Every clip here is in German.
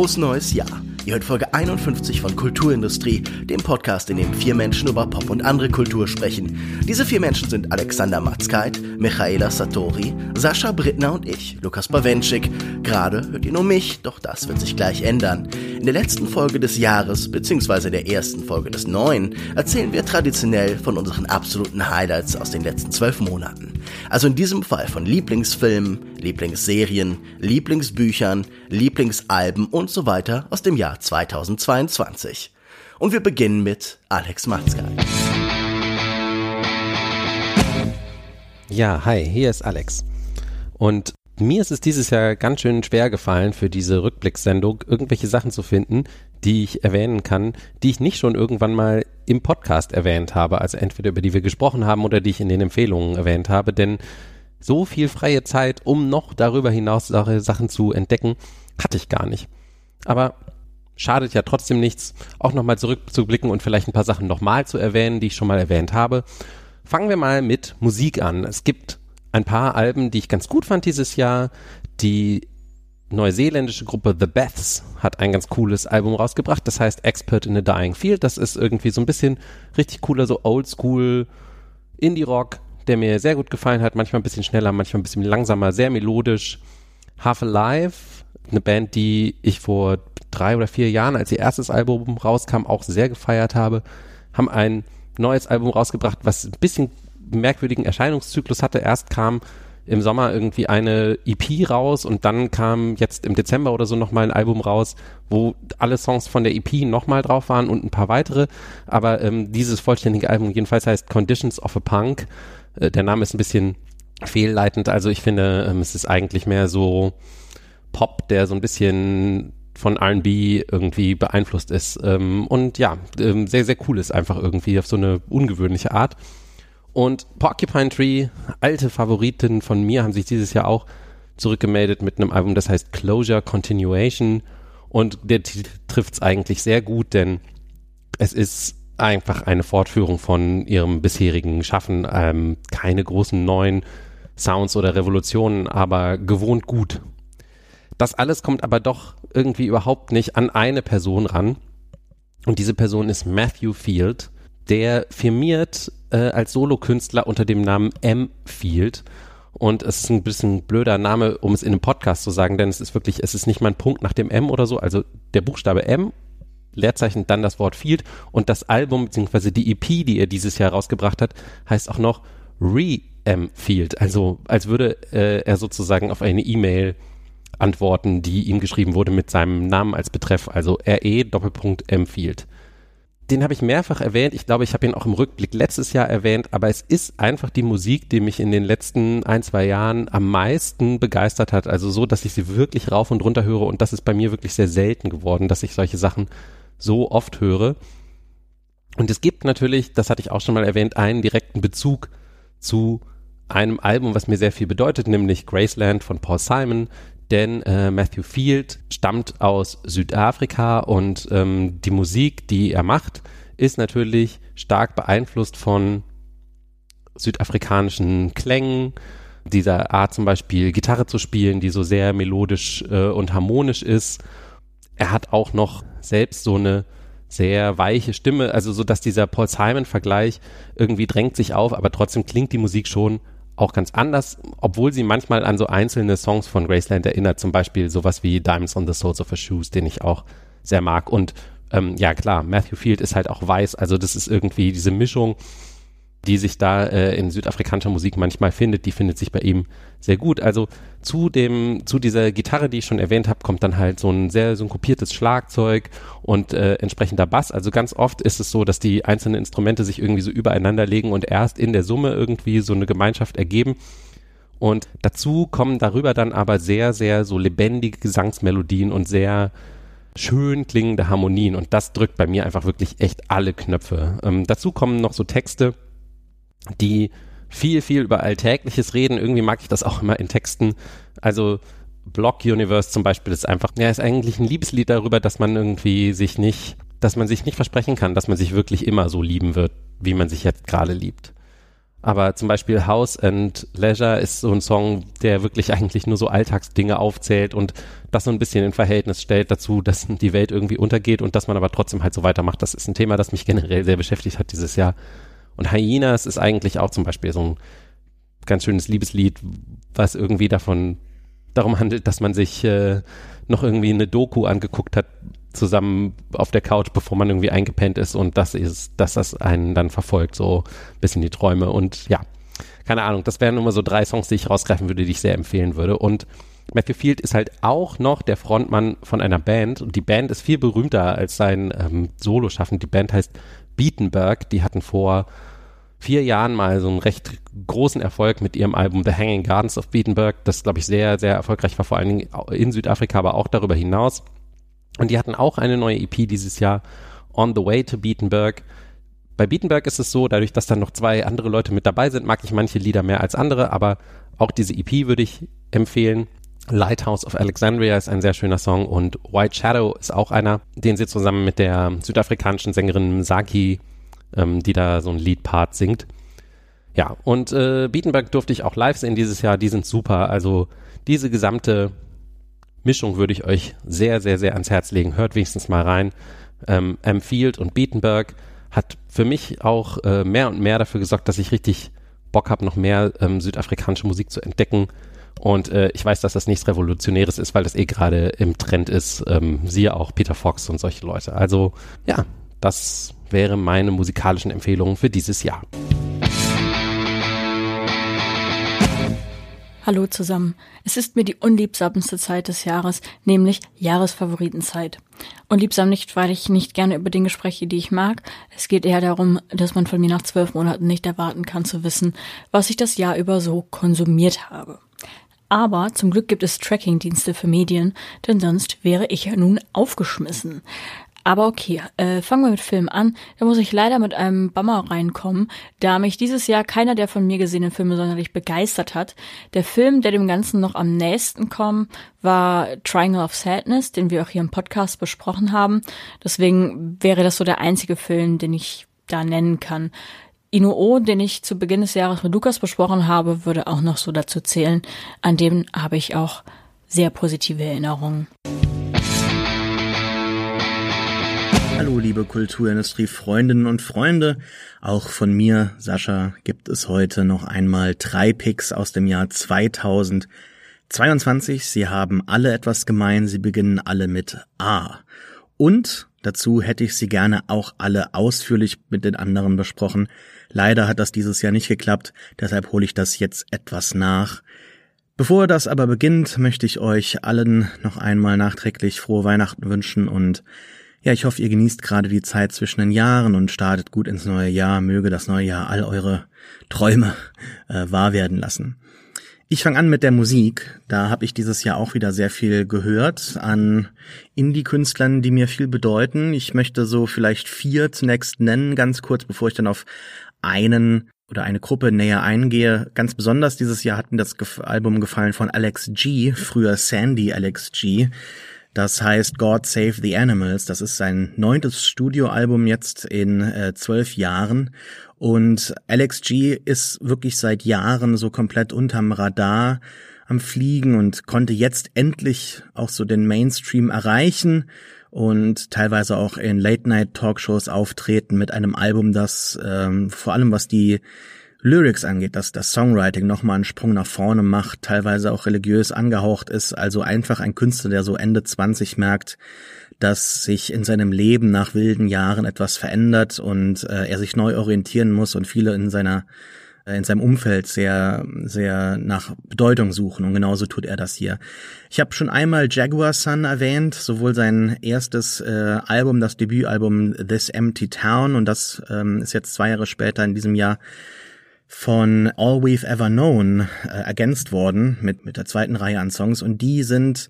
Frohes neues Jahr. Ihr hört Folge 51 von Kulturindustrie, dem Podcast, in dem vier Menschen über Pop und andere Kultur sprechen. Diese vier Menschen sind Alexander Matzkeit, Michaela Satori, Sascha Brittner und ich, Lukas Bawenschik. Gerade hört ihr nur mich, doch das wird sich gleich ändern. In der letzten Folge des Jahres, beziehungsweise der ersten Folge des neuen, erzählen wir traditionell von unseren absoluten Highlights aus den letzten zwölf Monaten. Also in diesem Fall von Lieblingsfilmen, Lieblingsserien, Lieblingsbüchern, Lieblingsalben und so weiter aus dem Jahr Jahr 2022. Und wir beginnen mit Alex Matzke. Ja, hi, hier ist Alex. Und mir ist es dieses Jahr ganz schön schwer gefallen, für diese Rückblickssendung irgendwelche Sachen zu finden, die ich erwähnen kann, die ich nicht schon irgendwann mal im Podcast erwähnt habe, also entweder über die wir gesprochen haben oder die ich in den Empfehlungen erwähnt habe, denn so viel freie Zeit, um noch darüber hinaus Sachen zu entdecken, hatte ich gar nicht. Aber schadet ja trotzdem nichts, auch nochmal zurückzublicken und vielleicht ein paar Sachen nochmal zu erwähnen, die ich schon mal erwähnt habe. Fangen wir mal mit Musik an. Es gibt ein paar Alben, die ich ganz gut fand dieses Jahr. Die neuseeländische Gruppe The Beths hat ein ganz cooles Album rausgebracht, das heißt Expert in a Dying Field. Das ist irgendwie so ein bisschen richtig cooler, so oldschool Indie-Rock, der mir sehr gut gefallen hat. Manchmal ein bisschen schneller, manchmal ein bisschen langsamer, sehr melodisch. Half Alive, eine Band, die ich vor drei oder vier Jahren, als ihr erstes Album rauskam, auch sehr gefeiert habe, haben ein neues Album rausgebracht, was ein bisschen merkwürdigen Erscheinungszyklus hatte. Erst kam im Sommer irgendwie eine EP raus und dann kam jetzt im Dezember oder so nochmal ein Album raus, wo alle Songs von der EP nochmal drauf waren und ein paar weitere. Aber ähm, dieses vollständige Album jedenfalls heißt Conditions of a Punk. Äh, der Name ist ein bisschen fehlleitend. Also ich finde, ähm, es ist eigentlich mehr so Pop, der so ein bisschen von R&B irgendwie beeinflusst ist. Ähm, und ja, ähm, sehr, sehr cool ist einfach irgendwie auf so eine ungewöhnliche Art. Und Porcupine Tree, alte Favoriten von mir, haben sich dieses Jahr auch zurückgemeldet mit einem Album, das heißt Closure Continuation. Und der Titel trifft es eigentlich sehr gut, denn es ist einfach eine Fortführung von ihrem bisherigen Schaffen. Ähm, keine großen neuen Sounds oder Revolutionen, aber gewohnt gut. Das alles kommt aber doch irgendwie überhaupt nicht an eine Person ran. Und diese Person ist Matthew Field, der firmiert äh, als Solokünstler unter dem Namen M. Field. Und es ist ein bisschen blöder Name, um es in einem Podcast zu sagen, denn es ist wirklich, es ist nicht mal ein Punkt nach dem M oder so. Also der Buchstabe M, Leerzeichen, dann das Wort Field. Und das Album, beziehungsweise die EP, die er dieses Jahr rausgebracht hat, heißt auch noch Re-M Field. Also als würde äh, er sozusagen auf eine E-Mail antworten, die ihm geschrieben wurde mit seinem Namen als Betreff, also RE Doppelpunkt Mfield. Den habe ich mehrfach erwähnt. Ich glaube, ich habe ihn auch im Rückblick letztes Jahr erwähnt, aber es ist einfach die Musik, die mich in den letzten ein, zwei Jahren am meisten begeistert hat. Also so, dass ich sie wirklich rauf und runter höre und das ist bei mir wirklich sehr selten geworden, dass ich solche Sachen so oft höre. Und es gibt natürlich, das hatte ich auch schon mal erwähnt, einen direkten Bezug zu einem Album, was mir sehr viel bedeutet, nämlich Graceland von Paul Simon, denn äh, Matthew Field stammt aus Südafrika und ähm, die Musik, die er macht, ist natürlich stark beeinflusst von südafrikanischen Klängen, dieser Art zum Beispiel Gitarre zu spielen, die so sehr melodisch äh, und harmonisch ist. Er hat auch noch selbst so eine sehr weiche Stimme, also so dass dieser Paul Simon Vergleich irgendwie drängt sich auf, aber trotzdem klingt die Musik schon auch ganz anders, obwohl sie manchmal an so einzelne Songs von Graceland erinnert, zum Beispiel sowas wie Diamonds on the Soles of Her Shoes, den ich auch sehr mag. Und ähm, ja klar, Matthew Field ist halt auch weiß, also das ist irgendwie diese Mischung die sich da äh, in südafrikanischer Musik manchmal findet, die findet sich bei ihm sehr gut. Also zu dem, zu dieser Gitarre, die ich schon erwähnt habe, kommt dann halt so ein sehr synkopiertes Schlagzeug und äh, entsprechender Bass. Also ganz oft ist es so, dass die einzelnen Instrumente sich irgendwie so übereinander legen und erst in der Summe irgendwie so eine Gemeinschaft ergeben. Und dazu kommen darüber dann aber sehr, sehr so lebendige Gesangsmelodien und sehr schön klingende Harmonien. Und das drückt bei mir einfach wirklich echt alle Knöpfe. Ähm, dazu kommen noch so Texte, die viel, viel über Alltägliches reden. Irgendwie mag ich das auch immer in Texten. Also Block Universe zum Beispiel ist einfach, ja, ist eigentlich ein Liebeslied darüber, dass man irgendwie sich nicht, dass man sich nicht versprechen kann, dass man sich wirklich immer so lieben wird, wie man sich jetzt gerade liebt. Aber zum Beispiel House and Leisure ist so ein Song, der wirklich eigentlich nur so Alltagsdinge aufzählt und das so ein bisschen in Verhältnis stellt dazu, dass die Welt irgendwie untergeht und dass man aber trotzdem halt so weitermacht. Das ist ein Thema, das mich generell sehr beschäftigt hat dieses Jahr. Und Hyenas ist eigentlich auch zum Beispiel so ein ganz schönes Liebeslied, was irgendwie davon darum handelt, dass man sich äh, noch irgendwie eine Doku angeguckt hat, zusammen auf der Couch, bevor man irgendwie eingepennt ist. Und das ist, dass das einen dann verfolgt, so ein bisschen die Träume. Und ja, keine Ahnung, das wären immer so drei Songs, die ich rausgreifen würde, die ich sehr empfehlen würde. Und Matthew Field ist halt auch noch der Frontmann von einer Band. Und die Band ist viel berühmter als sein ähm, Solo-Schaffen. Die Band heißt Beatenberg, die hatten vor vier Jahren mal so einen recht großen Erfolg mit ihrem Album The Hanging Gardens of Beatenberg, das glaube ich sehr, sehr erfolgreich war, vor allen Dingen in Südafrika, aber auch darüber hinaus. Und die hatten auch eine neue EP dieses Jahr, On the Way to Beatenberg. Bei Beatenberg ist es so, dadurch, dass dann noch zwei andere Leute mit dabei sind, mag ich manche Lieder mehr als andere, aber auch diese EP würde ich empfehlen. Lighthouse of Alexandria ist ein sehr schöner Song und White Shadow ist auch einer, den sie zusammen mit der südafrikanischen Sängerin Msaki, ähm, die da so ein Lead-Part singt. Ja, und äh, Beatenberg durfte ich auch live sehen dieses Jahr, die sind super. Also diese gesamte Mischung würde ich euch sehr, sehr, sehr ans Herz legen. Hört wenigstens mal rein. Ähm, M. Field und Beatenberg hat für mich auch äh, mehr und mehr dafür gesorgt, dass ich richtig Bock habe, noch mehr ähm, südafrikanische Musik zu entdecken. Und äh, ich weiß, dass das nichts Revolutionäres ist, weil das eh gerade im Trend ist. Ähm, siehe auch Peter Fox und solche Leute. Also ja, das wäre meine musikalischen Empfehlungen für dieses Jahr. Hallo zusammen. Es ist mir die unliebsamste Zeit des Jahres, nämlich Jahresfavoritenzeit. Unliebsam nicht, weil ich nicht gerne über Dinge spreche, die ich mag. Es geht eher darum, dass man von mir nach zwölf Monaten nicht erwarten kann zu wissen, was ich das Jahr über so konsumiert habe. Aber zum Glück gibt es Tracking-Dienste für Medien, denn sonst wäre ich ja nun aufgeschmissen. Aber okay, äh, fangen wir mit Film an. Da muss ich leider mit einem Bummer reinkommen, da mich dieses Jahr keiner der von mir gesehenen Filme sonderlich begeistert hat. Der Film, der dem Ganzen noch am nächsten kommt, war Triangle of Sadness, den wir auch hier im Podcast besprochen haben. Deswegen wäre das so der einzige Film, den ich da nennen kann. Inuo, den ich zu Beginn des Jahres mit Lukas besprochen habe, würde auch noch so dazu zählen. An dem habe ich auch sehr positive Erinnerungen. Hallo, liebe Kulturindustrie-Freundinnen und Freunde. Auch von mir, Sascha, gibt es heute noch einmal drei Picks aus dem Jahr 2022. Sie haben alle etwas gemein. Sie beginnen alle mit A. Und dazu hätte ich sie gerne auch alle ausführlich mit den anderen besprochen. Leider hat das dieses Jahr nicht geklappt. Deshalb hole ich das jetzt etwas nach. Bevor das aber beginnt, möchte ich euch allen noch einmal nachträglich frohe Weihnachten wünschen und ja, ich hoffe, ihr genießt gerade die Zeit zwischen den Jahren und startet gut ins neue Jahr. Möge das neue Jahr all eure Träume äh, wahr werden lassen. Ich fange an mit der Musik. Da habe ich dieses Jahr auch wieder sehr viel gehört an Indie-Künstlern, die mir viel bedeuten. Ich möchte so vielleicht vier zunächst nennen, ganz kurz, bevor ich dann auf einen oder eine Gruppe näher eingehe. Ganz besonders dieses Jahr hat mir das Album gefallen von Alex G, früher Sandy Alex G. Das heißt God Save the Animals. Das ist sein neuntes Studioalbum jetzt in äh, zwölf Jahren. Und Alex G ist wirklich seit Jahren so komplett unterm Radar am Fliegen und konnte jetzt endlich auch so den Mainstream erreichen und teilweise auch in Late-Night-Talkshows auftreten mit einem Album, das ähm, vor allem was die Lyrics angeht, dass das Songwriting nochmal einen Sprung nach vorne macht, teilweise auch religiös angehaucht ist, also einfach ein Künstler, der so Ende 20 merkt, dass sich in seinem Leben nach wilden Jahren etwas verändert und äh, er sich neu orientieren muss und viele in seiner äh, in seinem Umfeld sehr sehr nach Bedeutung suchen und genauso tut er das hier. Ich habe schon einmal Jaguar Sun erwähnt, sowohl sein erstes äh, Album, das Debütalbum This Empty Town und das ähm, ist jetzt zwei Jahre später in diesem Jahr von All We've Ever Known äh, ergänzt worden mit, mit der zweiten Reihe an Songs. Und die sind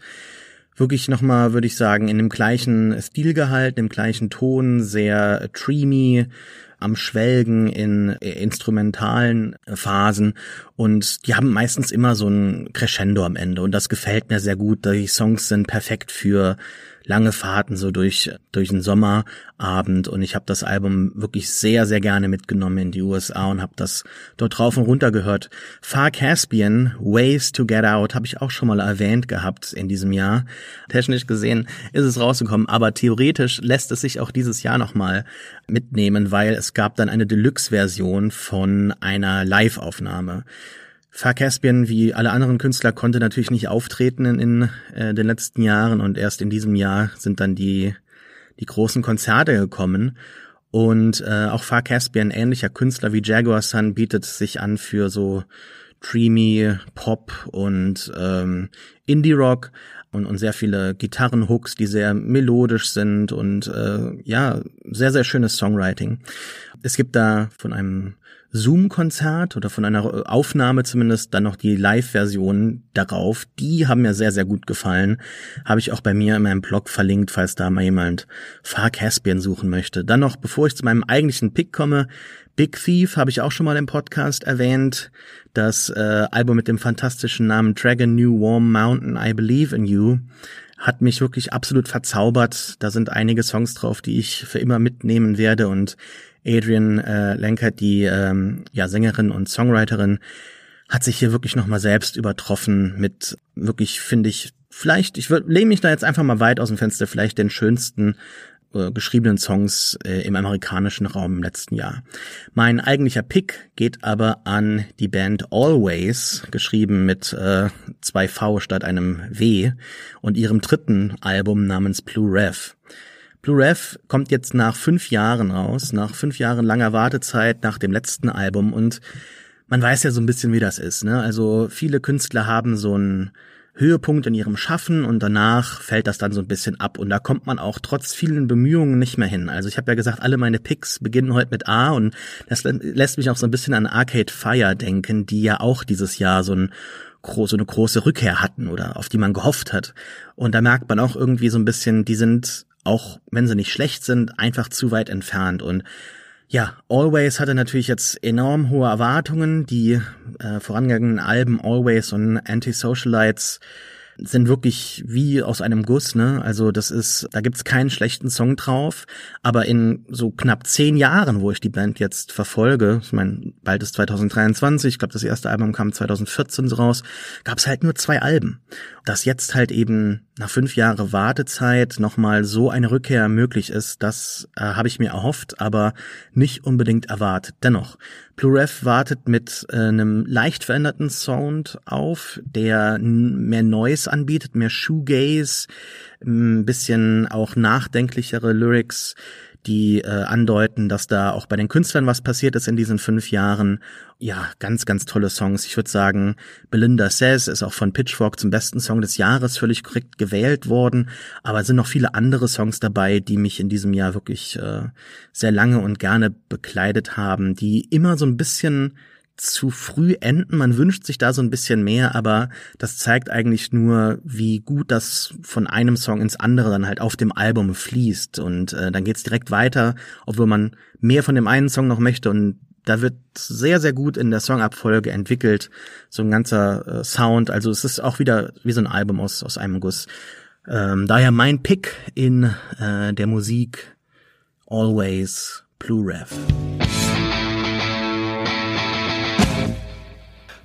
wirklich nochmal, würde ich sagen, in dem gleichen Stil gehalten, im gleichen Ton, sehr dreamy, am Schwelgen in äh, instrumentalen Phasen. Und die haben meistens immer so ein Crescendo am Ende. Und das gefällt mir sehr gut. Die Songs sind perfekt für lange Fahrten so durch durch den Sommerabend und ich habe das Album wirklich sehr sehr gerne mitgenommen in die USA und habe das dort drauf und runter gehört. Far Caspian Ways to Get Out habe ich auch schon mal erwähnt gehabt in diesem Jahr. Technisch gesehen ist es rausgekommen, aber theoretisch lässt es sich auch dieses Jahr noch mal mitnehmen, weil es gab dann eine Deluxe-Version von einer Live-Aufnahme. Far Caspian, wie alle anderen Künstler, konnte natürlich nicht auftreten in, in äh, den letzten Jahren und erst in diesem Jahr sind dann die, die großen Konzerte gekommen. Und äh, auch Far Caspian, ähnlicher Künstler wie Jaguar Sun, bietet sich an für so dreamy Pop und ähm, Indie-Rock und, und sehr viele Gitarrenhooks, die sehr melodisch sind und äh, ja, sehr, sehr schönes Songwriting. Es gibt da von einem Zoom-Konzert oder von einer Aufnahme zumindest dann noch die Live-Version darauf. Die haben mir sehr, sehr gut gefallen. Habe ich auch bei mir in meinem Blog verlinkt, falls da mal jemand Far Caspian suchen möchte. Dann noch, bevor ich zu meinem eigentlichen Pick komme, Big Thief habe ich auch schon mal im Podcast erwähnt. Das äh, Album mit dem fantastischen Namen Dragon New Warm Mountain, I Believe in You hat mich wirklich absolut verzaubert. Da sind einige Songs drauf, die ich für immer mitnehmen werde und Adrian äh, Lenkert, die ähm, ja, Sängerin und Songwriterin, hat sich hier wirklich nochmal selbst übertroffen mit wirklich, finde ich, vielleicht, ich lehne mich da jetzt einfach mal weit aus dem Fenster, vielleicht den schönsten äh, geschriebenen Songs äh, im amerikanischen Raum im letzten Jahr. Mein eigentlicher Pick geht aber an die Band Always, geschrieben mit äh, zwei V statt einem W und ihrem dritten Album namens Blue Rev. Blue Rev kommt jetzt nach fünf Jahren raus, nach fünf Jahren langer Wartezeit nach dem letzten Album und man weiß ja so ein bisschen, wie das ist. Ne? Also viele Künstler haben so einen Höhepunkt in ihrem Schaffen und danach fällt das dann so ein bisschen ab und da kommt man auch trotz vielen Bemühungen nicht mehr hin. Also ich habe ja gesagt, alle meine Picks beginnen heute mit A und das lässt mich auch so ein bisschen an Arcade Fire denken, die ja auch dieses Jahr so ein so eine große Rückkehr hatten oder auf die man gehofft hat. Und da merkt man auch irgendwie so ein bisschen, die sind auch wenn sie nicht schlecht sind, einfach zu weit entfernt. Und ja, Always hatte natürlich jetzt enorm hohe Erwartungen. Die äh, vorangegangenen Alben Always und Anti-Socialites sind wirklich wie aus einem Guss, ne? Also das ist, da gibt's keinen schlechten Song drauf, aber in so knapp zehn Jahren, wo ich die Band jetzt verfolge, ich meine, bald ist 2023, ich glaube, das erste Album kam 2014 raus, gab's halt nur zwei Alben. Dass jetzt halt eben nach fünf Jahre Wartezeit nochmal so eine Rückkehr möglich ist, das äh, habe ich mir erhofft, aber nicht unbedingt erwartet. Dennoch, Blu-ray wartet mit äh, einem leicht veränderten Sound auf, der mehr Noise anbietet, mehr Shoegaze, ein bisschen auch nachdenklichere Lyrics die äh, andeuten, dass da auch bei den Künstlern was passiert ist in diesen fünf Jahren. Ja, ganz, ganz tolle Songs. Ich würde sagen, Belinda Says ist auch von Pitchfork zum besten Song des Jahres völlig korrekt gewählt worden. Aber es sind noch viele andere Songs dabei, die mich in diesem Jahr wirklich äh, sehr lange und gerne bekleidet haben, die immer so ein bisschen zu früh enden. Man wünscht sich da so ein bisschen mehr, aber das zeigt eigentlich nur, wie gut das von einem Song ins andere dann halt auf dem Album fließt. Und äh, dann geht's direkt weiter, obwohl man mehr von dem einen Song noch möchte. Und da wird sehr, sehr gut in der Songabfolge entwickelt, so ein ganzer äh, Sound. Also es ist auch wieder wie so ein Album aus, aus einem Guss. Ähm, daher mein Pick in äh, der Musik Always Blue Rev.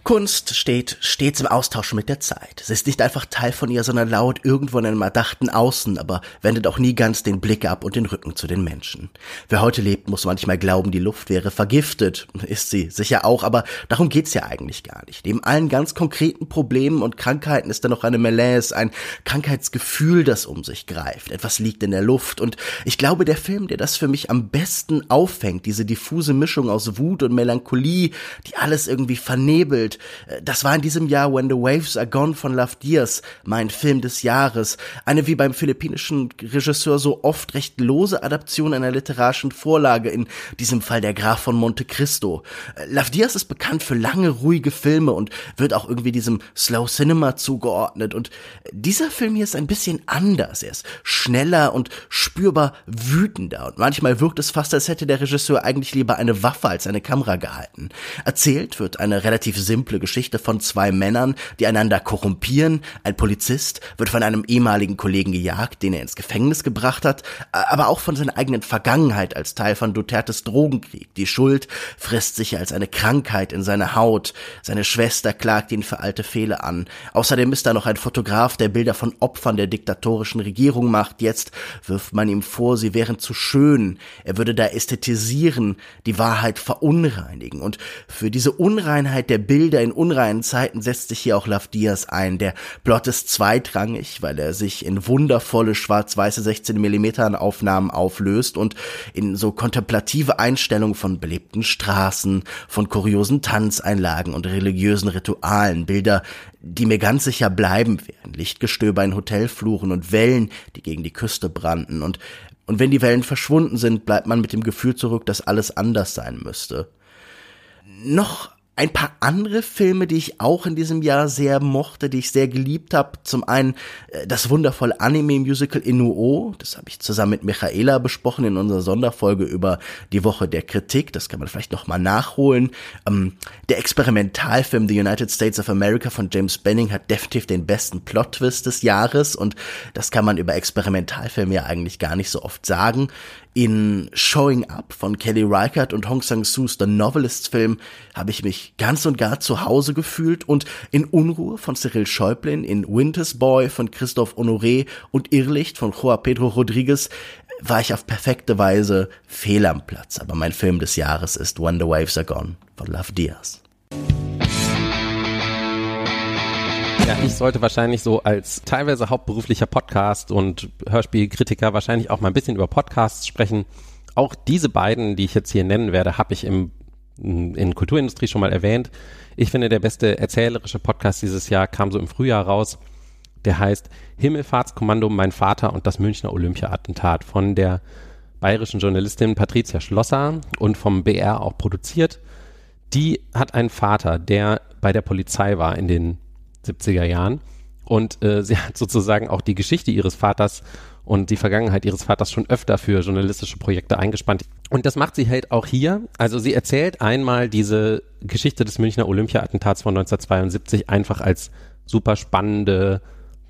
Kunst steht stets im Austausch mit der Zeit. Sie ist nicht einfach Teil von ihr, sondern laut irgendwo in einem erdachten Außen, aber wendet auch nie ganz den Blick ab und den Rücken zu den Menschen. Wer heute lebt, muss manchmal glauben, die Luft wäre vergiftet. Ist sie sicher auch, aber darum geht's ja eigentlich gar nicht. Neben allen ganz konkreten Problemen und Krankheiten ist da noch eine Malaise, ein Krankheitsgefühl, das um sich greift. Etwas liegt in der Luft und ich glaube, der Film, der das für mich am besten auffängt, diese diffuse Mischung aus Wut und Melancholie, die alles irgendwie vernebelt, äh, das war in diesem Jahr When the Waves Are Gone von Love Diaz, mein Film des Jahres. Eine wie beim philippinischen Regisseur so oft recht lose Adaption einer literarischen Vorlage, in diesem Fall der Graf von Monte Cristo. Äh, Love Diaz ist bekannt für lange, ruhige Filme und wird auch irgendwie diesem Slow Cinema zugeordnet. Und dieser Film hier ist ein bisschen anders. Er ist schneller und spürbar wütender. Und manchmal wirkt es fast, als hätte der Regisseur eigentlich lieber eine Waffe als eine Kamera gehalten. Erzählt wird eine relativ simple simple Geschichte von zwei Männern, die einander korrumpieren. Ein Polizist wird von einem ehemaligen Kollegen gejagt, den er ins Gefängnis gebracht hat, aber auch von seiner eigenen Vergangenheit als Teil von Dutertes Drogenkrieg. Die Schuld frisst sich als eine Krankheit in seine Haut. Seine Schwester klagt ihn für alte Fehler an. Außerdem ist da noch ein Fotograf, der Bilder von Opfern der diktatorischen Regierung macht. Jetzt wirft man ihm vor, sie wären zu schön. Er würde da ästhetisieren, die Wahrheit verunreinigen. Und für diese Unreinheit der Bilder in unreinen Zeiten setzt sich hier auch Love Diaz ein. Der Plot ist zweitrangig, weil er sich in wundervolle schwarz-weiße 16 mm Aufnahmen auflöst und in so kontemplative Einstellungen von belebten Straßen, von kuriosen Tanzeinlagen und religiösen Ritualen, Bilder, die mir ganz sicher bleiben werden. Lichtgestöber in Hotelfluren und Wellen, die gegen die Küste brannten. Und, und wenn die Wellen verschwunden sind, bleibt man mit dem Gefühl zurück, dass alles anders sein müsste. Noch ein paar andere Filme, die ich auch in diesem Jahr sehr mochte, die ich sehr geliebt habe. Zum einen äh, das wundervolle Anime-Musical Inuo, das habe ich zusammen mit Michaela besprochen in unserer Sonderfolge über die Woche der Kritik. Das kann man vielleicht noch mal nachholen. Ähm, der Experimentalfilm The United States of America von James Benning hat definitiv den besten Plot-Twist des Jahres und das kann man über Experimentalfilme ja eigentlich gar nicht so oft sagen. In Showing Up von Kelly Reichardt und Hong Sang-soos The Novelist Film habe ich mich ganz und gar zu Hause gefühlt und in Unruhe von Cyril Schäublin, in Winter's Boy von Christoph Honoré und Irrlicht von Joa Pedro Rodriguez war ich auf perfekte Weise fehl am Platz. Aber mein Film des Jahres ist When the Waves Are Gone von Love Diaz. Ja, ich sollte wahrscheinlich so als teilweise hauptberuflicher Podcast und Hörspielkritiker wahrscheinlich auch mal ein bisschen über Podcasts sprechen. Auch diese beiden, die ich jetzt hier nennen werde, habe ich im, in Kulturindustrie schon mal erwähnt. Ich finde, der beste erzählerische Podcast dieses Jahr kam so im Frühjahr raus. Der heißt Himmelfahrtskommando Mein Vater und das Münchner Olympia-Attentat von der bayerischen Journalistin Patricia Schlosser und vom BR auch produziert. Die hat einen Vater, der bei der Polizei war in den 70er Jahren. Und äh, sie hat sozusagen auch die Geschichte ihres Vaters und die Vergangenheit ihres Vaters schon öfter für journalistische Projekte eingespannt. Und das macht sie halt auch hier. Also sie erzählt einmal diese Geschichte des Münchner Olympia-Attentats von 1972 einfach als super spannende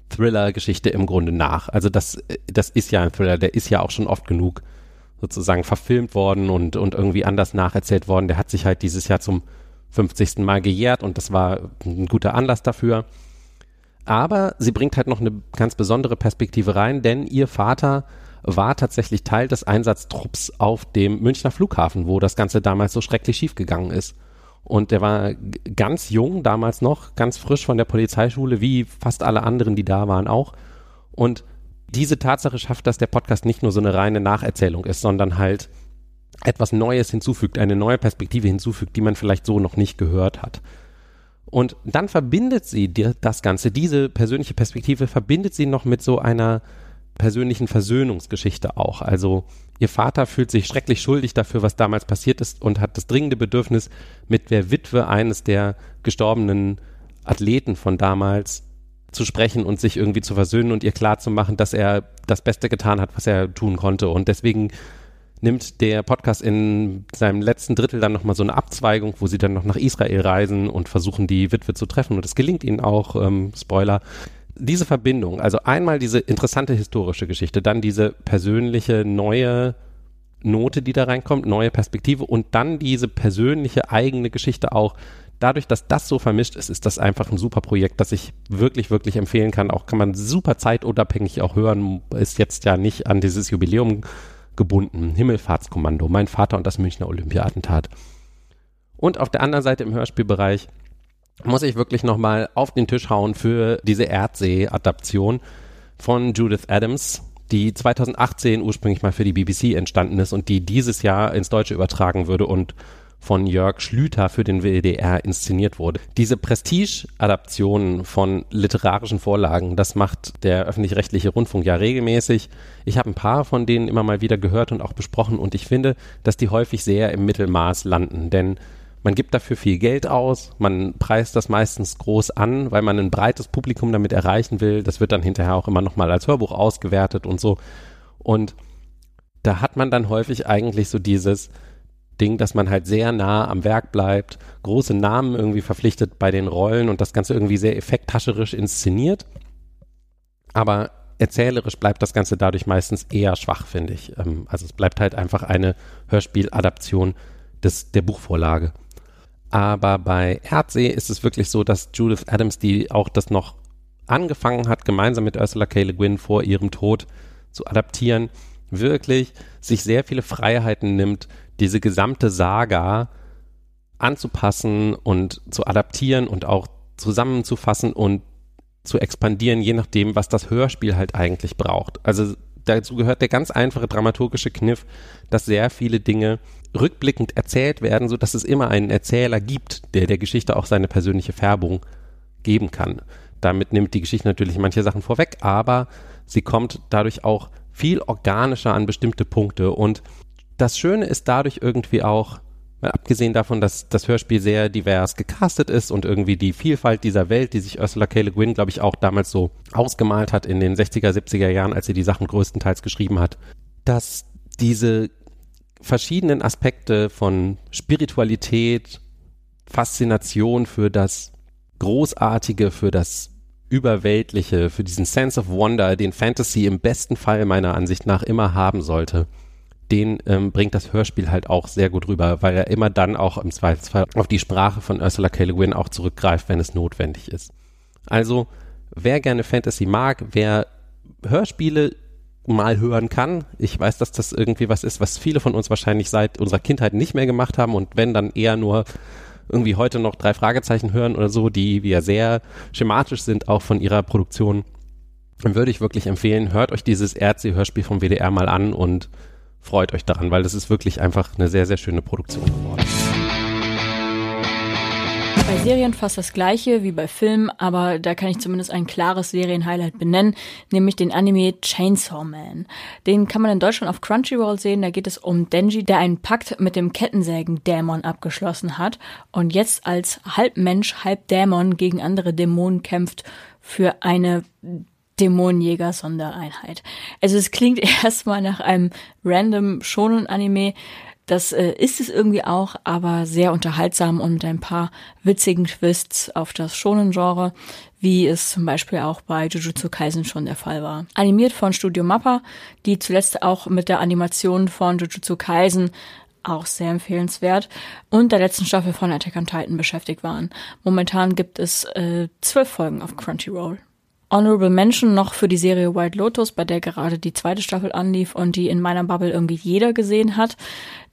Thriller-Geschichte im Grunde nach. Also das, das ist ja ein Thriller, der ist ja auch schon oft genug sozusagen verfilmt worden und, und irgendwie anders nacherzählt worden. Der hat sich halt dieses Jahr zum 50. Mal gejährt und das war ein guter Anlass dafür. Aber sie bringt halt noch eine ganz besondere Perspektive rein, denn ihr Vater war tatsächlich Teil des Einsatztrupps auf dem Münchner Flughafen, wo das Ganze damals so schrecklich schiefgegangen ist. Und der war ganz jung damals noch, ganz frisch von der Polizeischule, wie fast alle anderen, die da waren auch. Und diese Tatsache schafft, dass der Podcast nicht nur so eine reine Nacherzählung ist, sondern halt etwas Neues hinzufügt, eine neue Perspektive hinzufügt, die man vielleicht so noch nicht gehört hat. Und dann verbindet sie das Ganze, diese persönliche Perspektive verbindet sie noch mit so einer persönlichen Versöhnungsgeschichte auch. Also ihr Vater fühlt sich schrecklich schuldig dafür, was damals passiert ist und hat das dringende Bedürfnis, mit der Witwe eines der gestorbenen Athleten von damals zu sprechen und sich irgendwie zu versöhnen und ihr klarzumachen, dass er das Beste getan hat, was er tun konnte. Und deswegen nimmt der Podcast in seinem letzten Drittel dann nochmal so eine Abzweigung, wo sie dann noch nach Israel reisen und versuchen, die Witwe zu treffen. Und es gelingt ihnen auch, ähm, Spoiler, diese Verbindung, also einmal diese interessante historische Geschichte, dann diese persönliche neue Note, die da reinkommt, neue Perspektive und dann diese persönliche eigene Geschichte auch. Dadurch, dass das so vermischt ist, ist das einfach ein super Projekt, das ich wirklich, wirklich empfehlen kann. Auch kann man super zeitunabhängig auch hören, ist jetzt ja nicht an dieses Jubiläum gebunden. Himmelfahrtskommando, mein Vater und das Münchner Olympia-Attentat. Und auf der anderen Seite im Hörspielbereich muss ich wirklich nochmal auf den Tisch hauen für diese Erdsee-Adaption von Judith Adams, die 2018 ursprünglich mal für die BBC entstanden ist und die dieses Jahr ins Deutsche übertragen würde und von Jörg Schlüter für den WDR inszeniert wurde. Diese Prestige-Adaptionen von literarischen Vorlagen, das macht der öffentlich-rechtliche Rundfunk ja regelmäßig. Ich habe ein paar von denen immer mal wieder gehört und auch besprochen und ich finde, dass die häufig sehr im Mittelmaß landen, denn man gibt dafür viel Geld aus, man preist das meistens groß an, weil man ein breites Publikum damit erreichen will. Das wird dann hinterher auch immer nochmal als Hörbuch ausgewertet und so. Und da hat man dann häufig eigentlich so dieses, Ding, dass man halt sehr nah am Werk bleibt, große Namen irgendwie verpflichtet bei den Rollen und das Ganze irgendwie sehr effekthascherisch inszeniert. Aber erzählerisch bleibt das Ganze dadurch meistens eher schwach, finde ich. Ähm, also es bleibt halt einfach eine Hörspieladaption des, der Buchvorlage. Aber bei Erdsee ist es wirklich so, dass Judith Adams, die auch das noch angefangen hat, gemeinsam mit Ursula K. Le Guin vor ihrem Tod zu adaptieren, wirklich sich sehr viele Freiheiten nimmt, diese gesamte Saga anzupassen und zu adaptieren und auch zusammenzufassen und zu expandieren, je nachdem, was das Hörspiel halt eigentlich braucht. Also dazu gehört der ganz einfache dramaturgische Kniff, dass sehr viele Dinge rückblickend erzählt werden, so dass es immer einen Erzähler gibt, der der Geschichte auch seine persönliche Färbung geben kann. Damit nimmt die Geschichte natürlich manche Sachen vorweg, aber sie kommt dadurch auch viel organischer an bestimmte Punkte und das Schöne ist dadurch irgendwie auch, Mal abgesehen davon, dass das Hörspiel sehr divers gecastet ist und irgendwie die Vielfalt dieser Welt, die sich Ursula K. Le Guin, glaube ich, auch damals so ausgemalt hat in den 60er, 70er Jahren, als sie die Sachen größtenteils geschrieben hat, dass diese verschiedenen Aspekte von Spiritualität, Faszination für das Großartige, für das Überweltliche, für diesen Sense of Wonder, den Fantasy im besten Fall meiner Ansicht nach immer haben sollte, den ähm, bringt das Hörspiel halt auch sehr gut rüber, weil er immer dann auch im Zweifelsfall auf die Sprache von Ursula K. Le Guin auch zurückgreift, wenn es notwendig ist. Also, wer gerne Fantasy mag, wer Hörspiele mal hören kann. Ich weiß, dass das irgendwie was ist, was viele von uns wahrscheinlich seit unserer Kindheit nicht mehr gemacht haben und wenn dann eher nur irgendwie heute noch drei Fragezeichen hören oder so, die ja sehr schematisch sind, auch von ihrer Produktion, dann würde ich wirklich empfehlen, hört euch dieses Erdsee-Hörspiel vom WDR mal an und freut euch daran, weil das ist wirklich einfach eine sehr, sehr schöne Produktion geworden. Bei Serien fast das gleiche wie bei Filmen, aber da kann ich zumindest ein klares Serienhighlight benennen, nämlich den Anime Chainsaw Man. Den kann man in Deutschland auf Crunchyroll sehen. Da geht es um Denji, der einen Pakt mit dem Kettensägen-Dämon abgeschlossen hat und jetzt als halb Mensch, halb Dämon gegen andere Dämonen kämpft für eine Dämonenjäger-Sondereinheit. Also es klingt erstmal nach einem random schonen Anime. Das äh, ist es irgendwie auch, aber sehr unterhaltsam und mit ein paar witzigen Twists auf das schonen Genre, wie es zum Beispiel auch bei Jujutsu Kaisen schon der Fall war. Animiert von Studio Mappa, die zuletzt auch mit der Animation von Jujutsu Kaisen auch sehr empfehlenswert und der letzten Staffel von Attack on Titan beschäftigt waren. Momentan gibt es äh, zwölf Folgen auf Crunchyroll. Honorable Mention noch für die Serie White Lotus, bei der gerade die zweite Staffel anlief und die in meiner Bubble irgendwie jeder gesehen hat.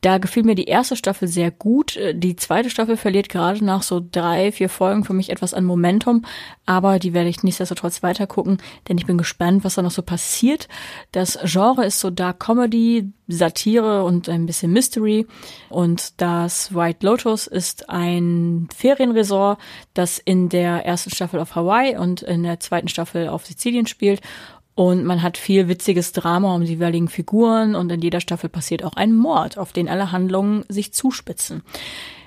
Da gefiel mir die erste Staffel sehr gut. Die zweite Staffel verliert gerade nach so drei, vier Folgen für mich etwas an Momentum, aber die werde ich nichtsdestotrotz weiter gucken, denn ich bin gespannt, was da noch so passiert. Das Genre ist so Dark Comedy, Satire und ein bisschen Mystery und das White Lotus ist ein Ferienresort, das in der ersten Staffel auf Hawaii und in der zweiten Staffel auf Sizilien spielt und man hat viel witziges Drama um die jeweiligen Figuren und in jeder Staffel passiert auch ein Mord, auf den alle Handlungen sich zuspitzen.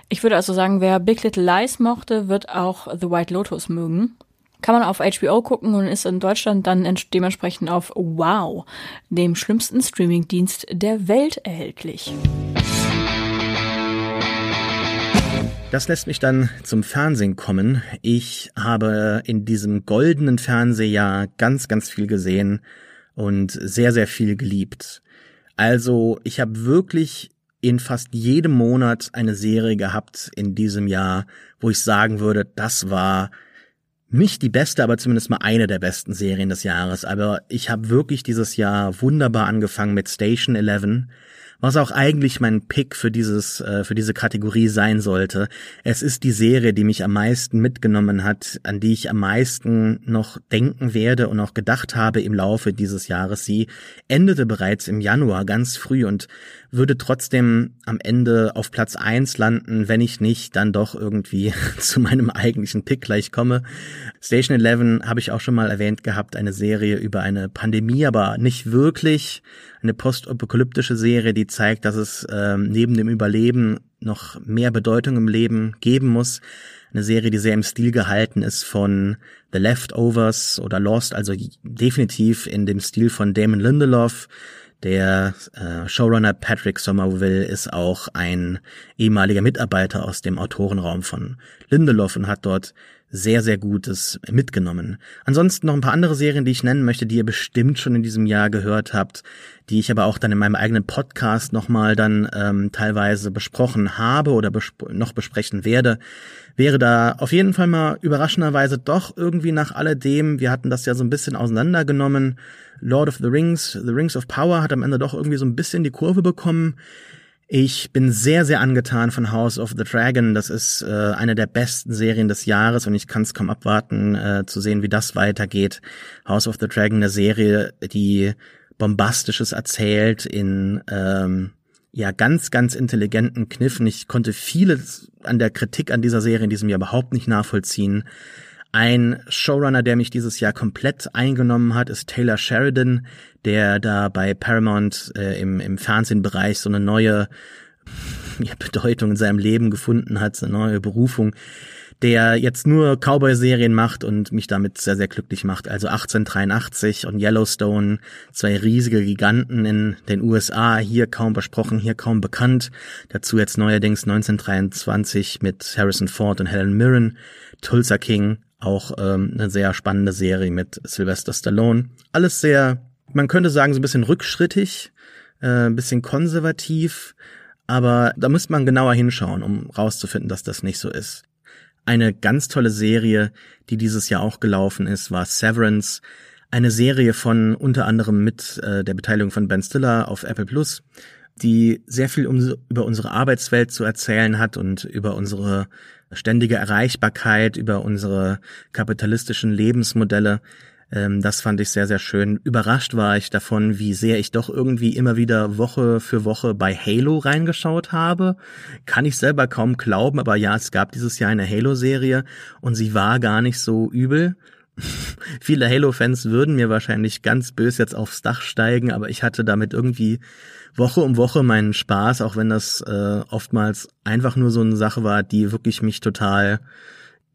Ich würde also sagen, wer Big Little Lies mochte, wird auch The White Lotus mögen. Kann man auf HBO gucken und ist in Deutschland dann dementsprechend auf Wow, dem schlimmsten Streamingdienst der Welt erhältlich. Das lässt mich dann zum Fernsehen kommen. Ich habe in diesem goldenen Fernsehjahr ganz, ganz viel gesehen und sehr, sehr viel geliebt. Also ich habe wirklich in fast jedem Monat eine Serie gehabt in diesem Jahr, wo ich sagen würde, das war nicht die beste, aber zumindest mal eine der besten Serien des Jahres. Aber ich habe wirklich dieses Jahr wunderbar angefangen mit Station 11 was auch eigentlich mein Pick für dieses äh, für diese Kategorie sein sollte. Es ist die Serie, die mich am meisten mitgenommen hat, an die ich am meisten noch denken werde und auch gedacht habe im Laufe dieses Jahres. Sie endete bereits im Januar ganz früh und würde trotzdem am Ende auf Platz eins landen, wenn ich nicht dann doch irgendwie zu meinem eigentlichen Pick gleich komme. Station 11 habe ich auch schon mal erwähnt gehabt, eine Serie über eine Pandemie, aber nicht wirklich eine postapokalyptische Serie, die zeigt, dass es ähm, neben dem Überleben noch mehr Bedeutung im Leben geben muss. Eine Serie, die sehr im Stil gehalten ist von The Leftovers oder Lost, also definitiv in dem Stil von Damon Lindelof, Der äh, Showrunner Patrick Somerville ist auch ein ehemaliger Mitarbeiter aus dem Autorenraum von Lindelof und hat dort sehr, sehr Gutes mitgenommen. Ansonsten noch ein paar andere Serien, die ich nennen möchte, die ihr bestimmt schon in diesem Jahr gehört habt, die ich aber auch dann in meinem eigenen Podcast nochmal dann ähm, teilweise besprochen habe oder besp noch besprechen werde, wäre da auf jeden Fall mal überraschenderweise doch irgendwie nach alledem, wir hatten das ja so ein bisschen auseinandergenommen, Lord of the Rings, The Rings of Power hat am Ende doch irgendwie so ein bisschen die Kurve bekommen. Ich bin sehr, sehr angetan von House of the Dragon. Das ist äh, eine der besten Serien des Jahres und ich kann es kaum abwarten äh, zu sehen, wie das weitergeht. House of the Dragon, eine Serie, die bombastisches erzählt in ähm, ja ganz, ganz intelligenten Kniffen. Ich konnte vieles an der Kritik an dieser Serie in diesem Jahr überhaupt nicht nachvollziehen. Ein Showrunner, der mich dieses Jahr komplett eingenommen hat, ist Taylor Sheridan, der da bei Paramount äh, im, im Fernsehbereich so eine neue ja, Bedeutung in seinem Leben gefunden hat, eine neue Berufung, der jetzt nur Cowboy-Serien macht und mich damit sehr, sehr glücklich macht. Also 1883 und Yellowstone, zwei riesige Giganten in den USA, hier kaum besprochen, hier kaum bekannt. Dazu jetzt neuerdings 1923 mit Harrison Ford und Helen Mirren, Tulsa King, auch ähm, eine sehr spannende Serie mit Sylvester Stallone. Alles sehr, man könnte sagen, so ein bisschen rückschrittig, äh, ein bisschen konservativ, aber da müsste man genauer hinschauen, um rauszufinden, dass das nicht so ist. Eine ganz tolle Serie, die dieses Jahr auch gelaufen ist, war Severance. Eine Serie von unter anderem mit äh, der Beteiligung von Ben Stiller auf Apple Plus, die sehr viel um, über unsere Arbeitswelt zu erzählen hat und über unsere ständige Erreichbarkeit, über unsere kapitalistischen Lebensmodelle. Ähm, das fand ich sehr, sehr schön. Überrascht war ich davon, wie sehr ich doch irgendwie immer wieder Woche für Woche bei Halo reingeschaut habe. Kann ich selber kaum glauben, aber ja, es gab dieses Jahr eine Halo-Serie und sie war gar nicht so übel. Viele Halo-Fans würden mir wahrscheinlich ganz bös jetzt aufs Dach steigen, aber ich hatte damit irgendwie Woche um Woche meinen Spaß, auch wenn das äh, oftmals einfach nur so eine Sache war, die wirklich mich total,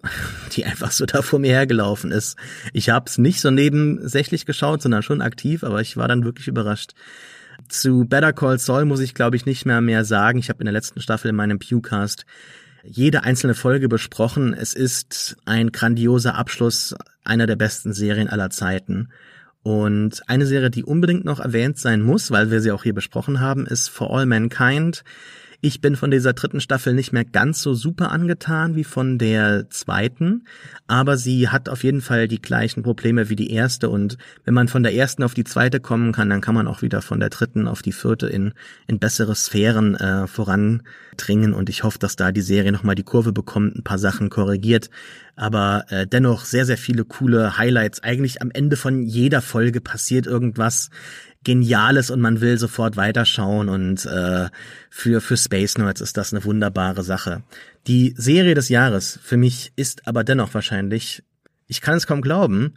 die einfach so da vor mir hergelaufen ist. Ich habe es nicht so nebensächlich geschaut, sondern schon aktiv, aber ich war dann wirklich überrascht. Zu Better Call Saul muss ich, glaube ich, nicht mehr mehr sagen. Ich habe in der letzten Staffel in meinem Pewcast jede einzelne Folge besprochen. Es ist ein grandioser Abschluss einer der besten Serien aller Zeiten. Und eine Serie, die unbedingt noch erwähnt sein muss, weil wir sie auch hier besprochen haben, ist For All Mankind. Ich bin von dieser dritten Staffel nicht mehr ganz so super angetan wie von der zweiten, aber sie hat auf jeden Fall die gleichen Probleme wie die erste und wenn man von der ersten auf die zweite kommen kann, dann kann man auch wieder von der dritten auf die vierte in, in bessere Sphären äh, vorandringen und ich hoffe, dass da die Serie nochmal die Kurve bekommt, ein paar Sachen korrigiert, aber äh, dennoch sehr, sehr viele coole Highlights. Eigentlich am Ende von jeder Folge passiert irgendwas. Geniales und man will sofort weiterschauen und äh, für, für Space Nerds ist das eine wunderbare Sache. Die Serie des Jahres für mich ist aber dennoch wahrscheinlich, ich kann es kaum glauben,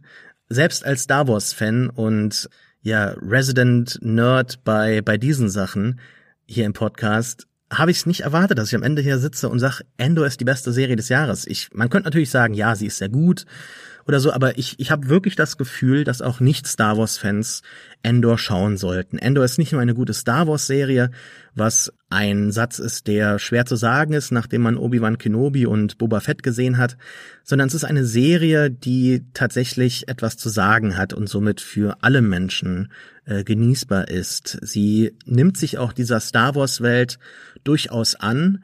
selbst als Star Wars Fan und ja, Resident Nerd bei, bei diesen Sachen hier im Podcast, habe ich es nicht erwartet, dass ich am Ende hier sitze und sage, Endor ist die beste Serie des Jahres. Ich, man könnte natürlich sagen, ja, sie ist sehr gut oder so, aber ich, ich habe wirklich das Gefühl, dass auch Nicht-Star Wars-Fans Endor schauen sollten. Endor ist nicht nur eine gute Star Wars-Serie, was ein Satz ist, der schwer zu sagen ist, nachdem man Obi-Wan Kenobi und Boba Fett gesehen hat, sondern es ist eine Serie, die tatsächlich etwas zu sagen hat und somit für alle Menschen äh, genießbar ist. Sie nimmt sich auch dieser Star Wars-Welt durchaus an,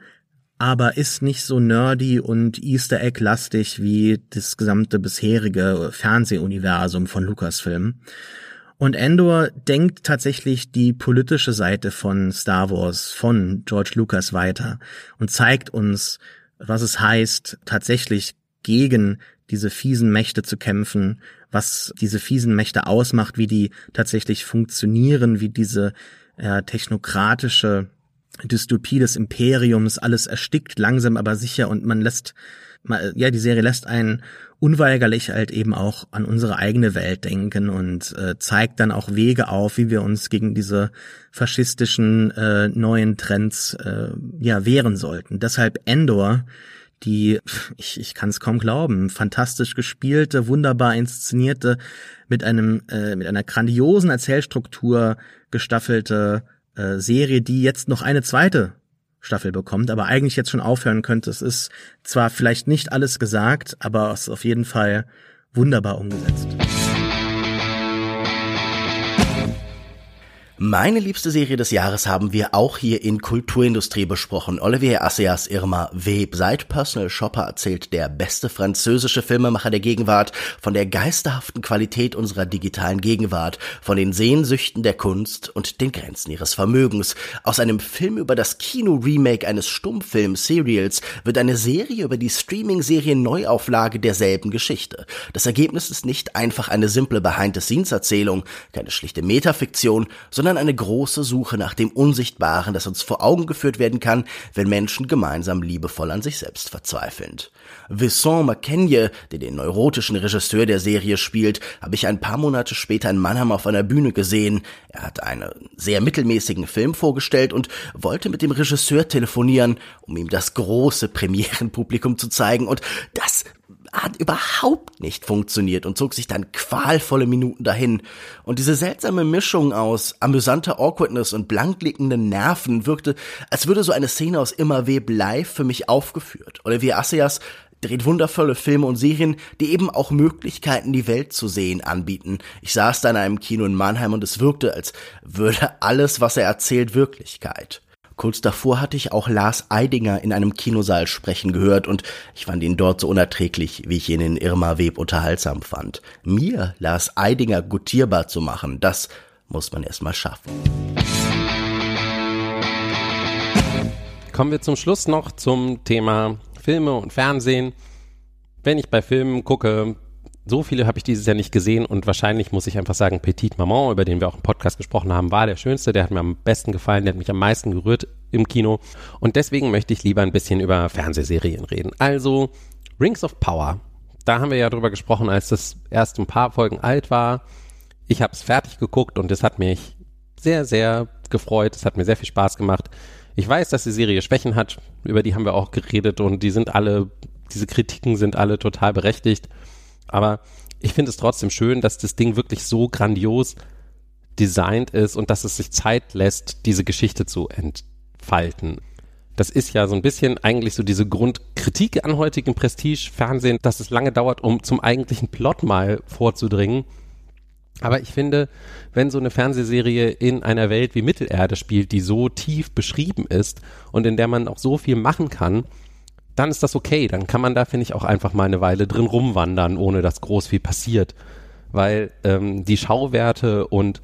aber ist nicht so nerdy und Easter Egg lastig wie das gesamte bisherige Fernsehuniversum von Lucasfilm. Und Endor denkt tatsächlich die politische Seite von Star Wars, von George Lucas weiter und zeigt uns, was es heißt, tatsächlich gegen diese fiesen Mächte zu kämpfen, was diese fiesen Mächte ausmacht, wie die tatsächlich funktionieren, wie diese äh, technokratische Dystopie des Imperiums, alles erstickt langsam aber sicher und man lässt, ja, die Serie lässt einen unweigerlich halt eben auch an unsere eigene Welt denken und äh, zeigt dann auch Wege auf, wie wir uns gegen diese faschistischen äh, neuen Trends äh, ja wehren sollten. Deshalb Endor die, ich, ich kann es kaum glauben, fantastisch gespielte, wunderbar inszenierte, mit einem, äh, mit einer grandiosen Erzählstruktur gestaffelte äh, Serie, die jetzt noch eine zweite Staffel bekommt, aber eigentlich jetzt schon aufhören könnte. Es ist zwar vielleicht nicht alles gesagt, aber es ist auf jeden Fall wunderbar umgesetzt. Meine liebste Serie des Jahres haben wir auch hier in Kulturindustrie besprochen. Olivier Assayas Irma Web. Seit Personal Shopper erzählt der beste französische Filmemacher der Gegenwart von der geisterhaften Qualität unserer digitalen Gegenwart, von den Sehnsüchten der Kunst und den Grenzen ihres Vermögens. Aus einem Film über das Kino-Remake eines Stummfilm-Serials wird eine Serie über die Streaming-Serien-Neuauflage derselben Geschichte. Das Ergebnis ist nicht einfach eine simple Behind-the-Scenes-Erzählung, keine schlichte Metafiktion, sondern sondern eine große Suche nach dem Unsichtbaren, das uns vor Augen geführt werden kann, wenn Menschen gemeinsam liebevoll an sich selbst verzweifeln. Vincent McKenzie, der den neurotischen Regisseur der Serie spielt, habe ich ein paar Monate später in Mannheim auf einer Bühne gesehen. Er hat einen sehr mittelmäßigen Film vorgestellt und wollte mit dem Regisseur telefonieren, um ihm das große Premierenpublikum zu zeigen. Und das hat überhaupt nicht funktioniert und zog sich dann qualvolle Minuten dahin. Und diese seltsame Mischung aus amüsanter Awkwardness und blankliegenden Nerven wirkte, als würde so eine Szene aus Immer Web live für mich aufgeführt. Olivier Assayas dreht wundervolle Filme und Serien, die eben auch Möglichkeiten, die Welt zu sehen, anbieten. Ich saß da in einem Kino in Mannheim und es wirkte, als würde alles, was er erzählt, Wirklichkeit. Kurz davor hatte ich auch Lars Eidinger in einem Kinosaal sprechen gehört und ich fand ihn dort so unerträglich, wie ich ihn in Irma Web unterhaltsam fand. Mir Lars Eidinger gutierbar zu machen, das muss man erstmal schaffen. Kommen wir zum Schluss noch zum Thema Filme und Fernsehen. Wenn ich bei Filmen gucke, so viele habe ich dieses Jahr nicht gesehen und wahrscheinlich muss ich einfach sagen, Petit Maman, über den wir auch im Podcast gesprochen haben, war der schönste, der hat mir am besten gefallen, der hat mich am meisten gerührt im Kino und deswegen möchte ich lieber ein bisschen über Fernsehserien reden. Also Rings of Power. Da haben wir ja drüber gesprochen, als das erst ein paar Folgen alt war. Ich habe es fertig geguckt und es hat mich sehr, sehr gefreut. Es hat mir sehr viel Spaß gemacht. Ich weiß, dass die Serie Schwächen hat, über die haben wir auch geredet und die sind alle, diese Kritiken sind alle total berechtigt. Aber ich finde es trotzdem schön, dass das Ding wirklich so grandios designt ist und dass es sich Zeit lässt, diese Geschichte zu entfalten. Das ist ja so ein bisschen eigentlich so diese Grundkritik an heutigen Prestige-Fernsehen, dass es lange dauert, um zum eigentlichen Plot mal vorzudringen. Aber ich finde, wenn so eine Fernsehserie in einer Welt wie Mittelerde spielt, die so tief beschrieben ist und in der man auch so viel machen kann, dann ist das okay. Dann kann man da, finde ich, auch einfach mal eine Weile drin rumwandern, ohne dass groß viel passiert. Weil ähm, die Schauwerte und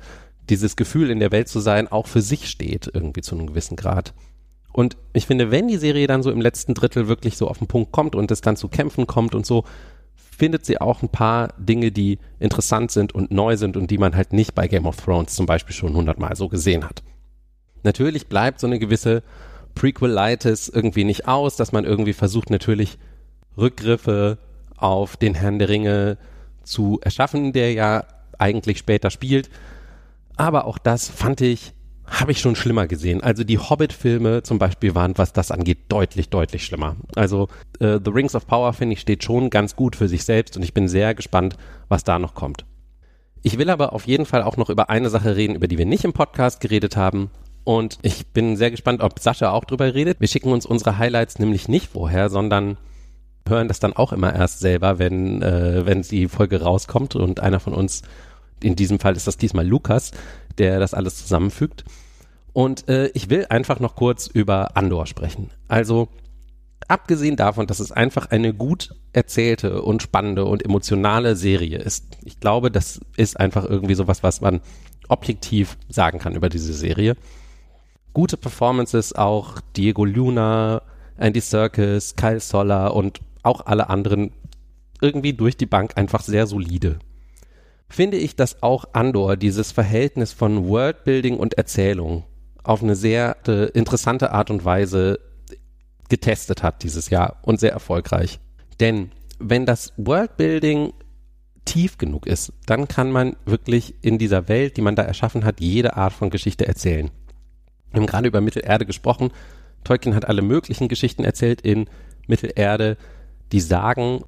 dieses Gefühl, in der Welt zu sein, auch für sich steht, irgendwie zu einem gewissen Grad. Und ich finde, wenn die Serie dann so im letzten Drittel wirklich so auf den Punkt kommt und es dann zu Kämpfen kommt und so, findet sie auch ein paar Dinge, die interessant sind und neu sind und die man halt nicht bei Game of Thrones zum Beispiel schon hundertmal so gesehen hat. Natürlich bleibt so eine gewisse Prequelitis irgendwie nicht aus, dass man irgendwie versucht natürlich Rückgriffe auf den Herrn der Ringe zu erschaffen, der ja eigentlich später spielt. Aber auch das fand ich, habe ich schon schlimmer gesehen. Also die Hobbit-Filme zum Beispiel waren, was das angeht, deutlich, deutlich schlimmer. Also äh, The Rings of Power, finde ich, steht schon ganz gut für sich selbst und ich bin sehr gespannt, was da noch kommt. Ich will aber auf jeden Fall auch noch über eine Sache reden, über die wir nicht im Podcast geredet haben. Und ich bin sehr gespannt, ob Sascha auch drüber redet. Wir schicken uns unsere Highlights nämlich nicht vorher, sondern hören das dann auch immer erst selber, wenn, äh, wenn die Folge rauskommt und einer von uns, in diesem Fall ist das diesmal Lukas, der das alles zusammenfügt. Und äh, ich will einfach noch kurz über Andor sprechen. Also abgesehen davon, dass es einfach eine gut erzählte und spannende und emotionale Serie ist. Ich glaube, das ist einfach irgendwie sowas, was man objektiv sagen kann über diese Serie gute Performances auch Diego Luna, Andy Serkis, Kyle Soller und auch alle anderen irgendwie durch die Bank einfach sehr solide. Finde ich, dass auch Andor dieses Verhältnis von Worldbuilding und Erzählung auf eine sehr äh, interessante Art und Weise getestet hat dieses Jahr und sehr erfolgreich. Denn wenn das Worldbuilding tief genug ist, dann kann man wirklich in dieser Welt, die man da erschaffen hat, jede Art von Geschichte erzählen. Wir haben gerade über Mittelerde gesprochen. Tolkien hat alle möglichen Geschichten erzählt in Mittelerde, die sagen,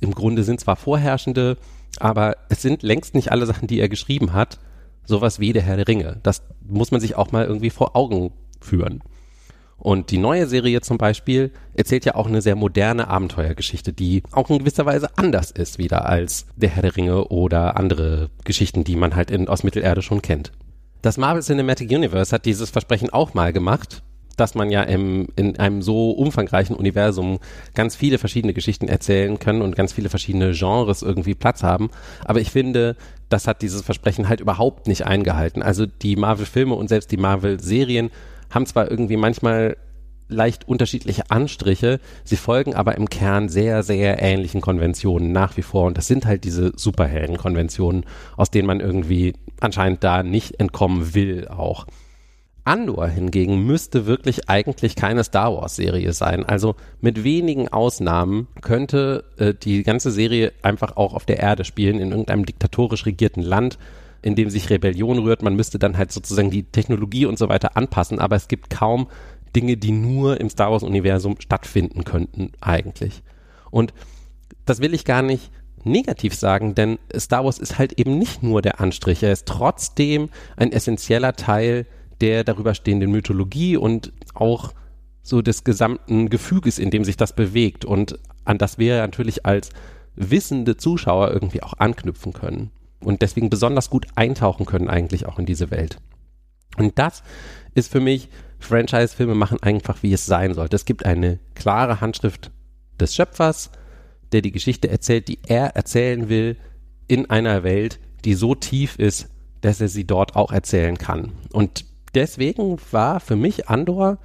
im Grunde sind zwar Vorherrschende, aber es sind längst nicht alle Sachen, die er geschrieben hat, sowas wie der Herr der Ringe. Das muss man sich auch mal irgendwie vor Augen führen. Und die neue Serie zum Beispiel erzählt ja auch eine sehr moderne Abenteuergeschichte, die auch in gewisser Weise anders ist wieder als der Herr der Ringe oder andere Geschichten, die man halt in, aus Mittelerde schon kennt. Das Marvel Cinematic Universe hat dieses Versprechen auch mal gemacht, dass man ja im, in einem so umfangreichen Universum ganz viele verschiedene Geschichten erzählen kann und ganz viele verschiedene Genres irgendwie Platz haben. Aber ich finde, das hat dieses Versprechen halt überhaupt nicht eingehalten. Also die Marvel-Filme und selbst die Marvel-Serien haben zwar irgendwie manchmal leicht unterschiedliche Anstriche, sie folgen aber im Kern sehr, sehr ähnlichen Konventionen nach wie vor. Und das sind halt diese Superhelden-Konventionen, aus denen man irgendwie anscheinend da nicht entkommen will auch. Andor hingegen müsste wirklich eigentlich keine Star Wars Serie sein. Also mit wenigen Ausnahmen könnte äh, die ganze Serie einfach auch auf der Erde spielen, in irgendeinem diktatorisch regierten Land in dem sich Rebellion rührt. Man müsste dann halt sozusagen die Technologie und so weiter anpassen, aber es gibt kaum Dinge, die nur im Star Wars-Universum stattfinden könnten, eigentlich. Und das will ich gar nicht negativ sagen, denn Star Wars ist halt eben nicht nur der Anstrich, er ist trotzdem ein essentieller Teil der darüber stehenden Mythologie und auch so des gesamten Gefüges, in dem sich das bewegt und an das wir natürlich als wissende Zuschauer irgendwie auch anknüpfen können und deswegen besonders gut eintauchen können eigentlich auch in diese Welt. Und das ist für mich Franchise-Filme machen einfach, wie es sein sollte. Es gibt eine klare Handschrift des Schöpfers, der die Geschichte erzählt, die er erzählen will, in einer Welt, die so tief ist, dass er sie dort auch erzählen kann. Und deswegen war für mich Andor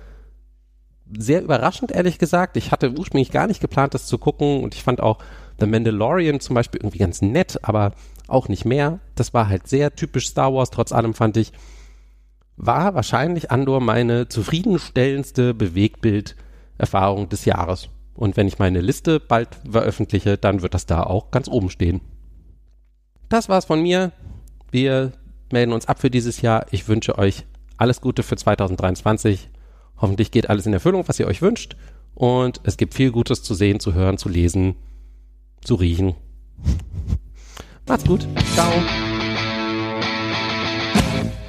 sehr überraschend, ehrlich gesagt. Ich hatte ursprünglich gar nicht geplant, das zu gucken und ich fand auch The Mandalorian zum Beispiel irgendwie ganz nett, aber auch nicht mehr. Das war halt sehr typisch Star Wars, trotz allem fand ich, war wahrscheinlich Andor meine zufriedenstellendste Bewegtbild-Erfahrung des Jahres. Und wenn ich meine Liste bald veröffentliche, dann wird das da auch ganz oben stehen. Das war's von mir. Wir melden uns ab für dieses Jahr. Ich wünsche euch alles Gute für 2023. Hoffentlich geht alles in Erfüllung, was ihr euch wünscht. Und es gibt viel Gutes zu sehen, zu hören, zu lesen, zu riechen. Macht's gut. Ciao.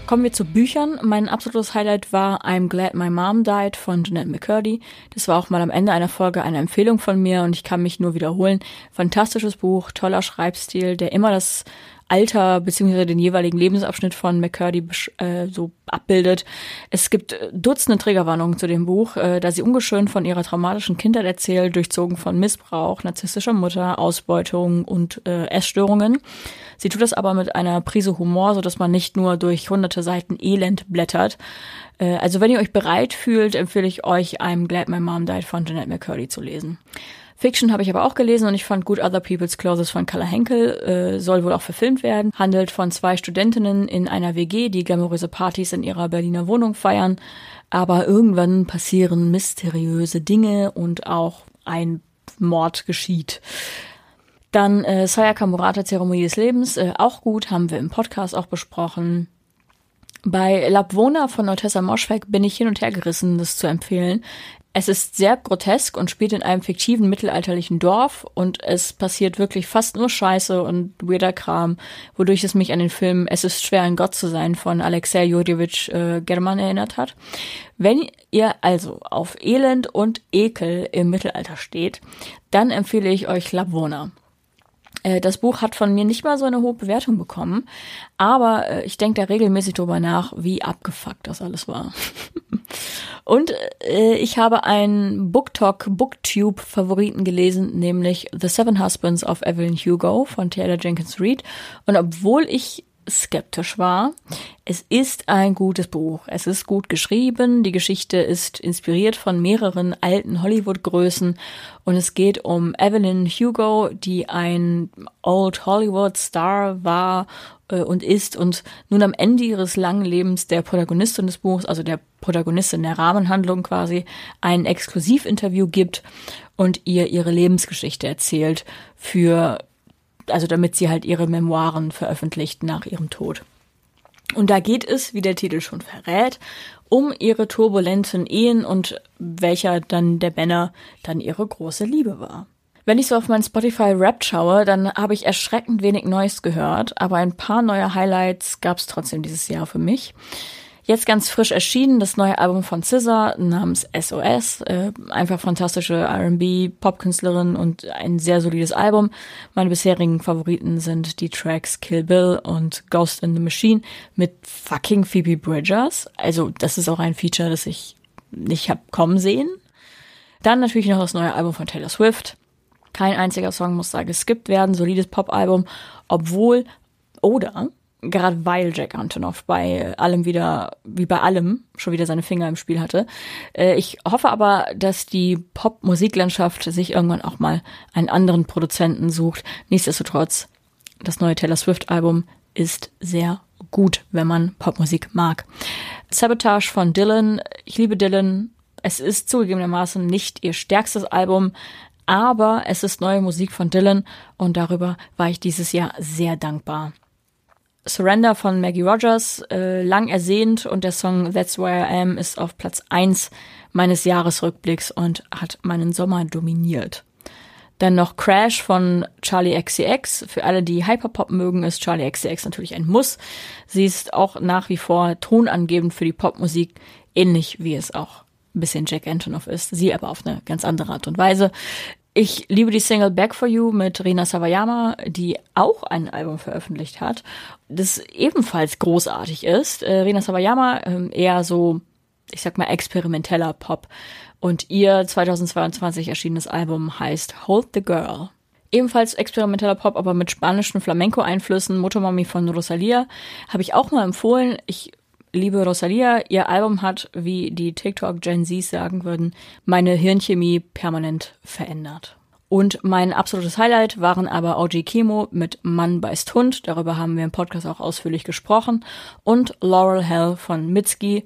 Kommen wir zu Büchern. Mein absolutes Highlight war I'm Glad My Mom Died von Jeanette McCurdy. Das war auch mal am Ende einer Folge eine Empfehlung von mir und ich kann mich nur wiederholen. Fantastisches Buch, toller Schreibstil, der immer das Alter beziehungsweise den jeweiligen Lebensabschnitt von McCurdy äh, so abbildet. Es gibt äh, Dutzende Triggerwarnungen zu dem Buch, äh, da sie ungeschönt von ihrer traumatischen Kindheit erzählt, durchzogen von Missbrauch, narzisstischer Mutter, Ausbeutung und äh, Essstörungen. Sie tut das aber mit einer Prise Humor, so dass man nicht nur durch hunderte Seiten Elend blättert. Äh, also wenn ihr euch bereit fühlt, empfehle ich euch I'm Glad My Mom Died von Jeanette McCurdy zu lesen. Fiction habe ich aber auch gelesen und ich fand Good Other People's Clothes von Carla Henkel, äh, soll wohl auch verfilmt werden. Handelt von zwei Studentinnen in einer WG, die glamouröse Partys in ihrer Berliner Wohnung feiern. Aber irgendwann passieren mysteriöse Dinge und auch ein Mord geschieht. Dann äh, Sayaka Murata, Zeremonie des Lebens, äh, auch gut, haben wir im Podcast auch besprochen. Bei Labwona von Notessa Moschweg bin ich hin und her gerissen, das zu empfehlen. Es ist sehr grotesk und spielt in einem fiktiven mittelalterlichen Dorf und es passiert wirklich fast nur Scheiße und weirder Kram, wodurch es mich an den Film Es ist schwer ein Gott zu sein von Alexei Jurjewitsch äh, German erinnert hat. Wenn ihr also auf Elend und Ekel im Mittelalter steht, dann empfehle ich euch Labwona. Äh, das Buch hat von mir nicht mal so eine hohe Bewertung bekommen, aber äh, ich denke da regelmäßig drüber nach, wie abgefuckt das alles war. Und äh, ich habe einen BookTok Booktube Favoriten gelesen, nämlich The Seven Husbands of Evelyn Hugo von Taylor Jenkins Reid. Und obwohl ich skeptisch war. Es ist ein gutes Buch. Es ist gut geschrieben. Die Geschichte ist inspiriert von mehreren alten Hollywood-Größen und es geht um Evelyn Hugo, die ein Old Hollywood-Star war äh, und ist und nun am Ende ihres langen Lebens der Protagonistin des Buchs, also der Protagonistin der Rahmenhandlung quasi, ein Exklusivinterview gibt und ihr ihre Lebensgeschichte erzählt für also damit sie halt ihre Memoiren veröffentlicht nach ihrem Tod. Und da geht es, wie der Titel schon verrät, um ihre turbulenten Ehen und welcher dann der Banner dann ihre große Liebe war. Wenn ich so auf mein Spotify Rap schaue, dann habe ich erschreckend wenig Neues gehört, aber ein paar neue Highlights gab es trotzdem dieses Jahr für mich. Jetzt ganz frisch erschienen das neue Album von SZA namens SOS. Äh, einfach fantastische R&B, Popkünstlerin und ein sehr solides Album. Meine bisherigen Favoriten sind die Tracks Kill Bill und Ghost in the Machine mit fucking Phoebe Bridgers. Also das ist auch ein Feature, das ich nicht hab kommen sehen. Dann natürlich noch das neue Album von Taylor Swift. Kein einziger Song muss da geskippt werden. Solides Pop-Album, obwohl oder gerade weil Jack Antonoff bei allem wieder, wie bei allem, schon wieder seine Finger im Spiel hatte. Äh, ich hoffe aber, dass die Pop-Musiklandschaft sich irgendwann auch mal einen anderen Produzenten sucht. Nichtsdestotrotz, das neue Taylor Swift-Album ist sehr gut, wenn man Popmusik mag. Sabotage von Dylan. Ich liebe Dylan. Es ist zugegebenermaßen nicht ihr stärkstes Album, aber es ist neue Musik von Dylan und darüber war ich dieses Jahr sehr dankbar. Surrender von Maggie Rogers, äh, lang ersehnt und der Song That's Where I Am ist auf Platz eins meines Jahresrückblicks und hat meinen Sommer dominiert. Dann noch Crash von Charlie XCX. Für alle, die Hyperpop mögen, ist Charlie XCX natürlich ein Muss. Sie ist auch nach wie vor tonangebend für die Popmusik, ähnlich wie es auch ein bisschen Jack Antonoff ist. Sie aber auf eine ganz andere Art und Weise. Ich liebe die Single Back for You mit Rina Sawayama, die auch ein Album veröffentlicht hat, das ebenfalls großartig ist. Äh, Rina Sawayama äh, eher so, ich sag mal, experimenteller Pop. Und ihr 2022 erschienenes Album heißt Hold the Girl. Ebenfalls experimenteller Pop, aber mit spanischen Flamenco-Einflüssen. Motomami von Rosalia habe ich auch mal empfohlen. Ich liebe Rosalia, ihr Album hat, wie die TikTok Gen Z sagen würden, meine Hirnchemie permanent verändert. Und mein absolutes Highlight waren aber OG Chemo mit Mann beißt Hund, darüber haben wir im Podcast auch ausführlich gesprochen, und Laurel Hell von Mitski.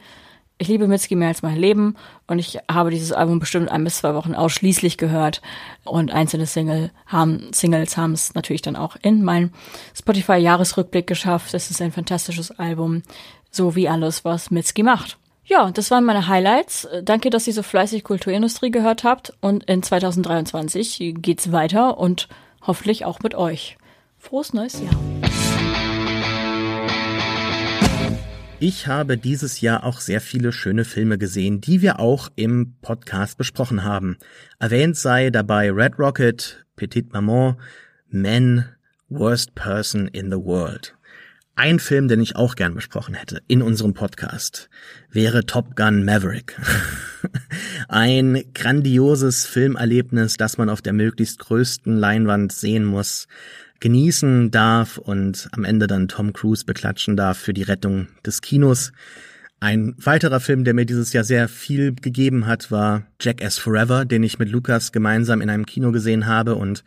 Ich liebe Mitski mehr als mein Leben und ich habe dieses Album bestimmt ein bis zwei Wochen ausschließlich gehört und einzelne Single haben, Singles haben es natürlich dann auch in meinen Spotify-Jahresrückblick geschafft. Es ist ein fantastisches Album. So wie alles, was Mitski macht. Ja, das waren meine Highlights. Danke, dass ihr so fleißig Kulturindustrie gehört habt. Und in 2023 geht's weiter und hoffentlich auch mit euch. Frohes neues Jahr. Ich habe dieses Jahr auch sehr viele schöne Filme gesehen, die wir auch im Podcast besprochen haben. Erwähnt sei dabei Red Rocket, Petite Maman, Men, Worst Person in the World. Ein Film, den ich auch gern besprochen hätte in unserem Podcast, wäre Top Gun Maverick. Ein grandioses Filmerlebnis, das man auf der möglichst größten Leinwand sehen muss, genießen darf und am Ende dann Tom Cruise beklatschen darf für die Rettung des Kinos. Ein weiterer Film, der mir dieses Jahr sehr viel gegeben hat, war Jackass Forever, den ich mit Lukas gemeinsam in einem Kino gesehen habe und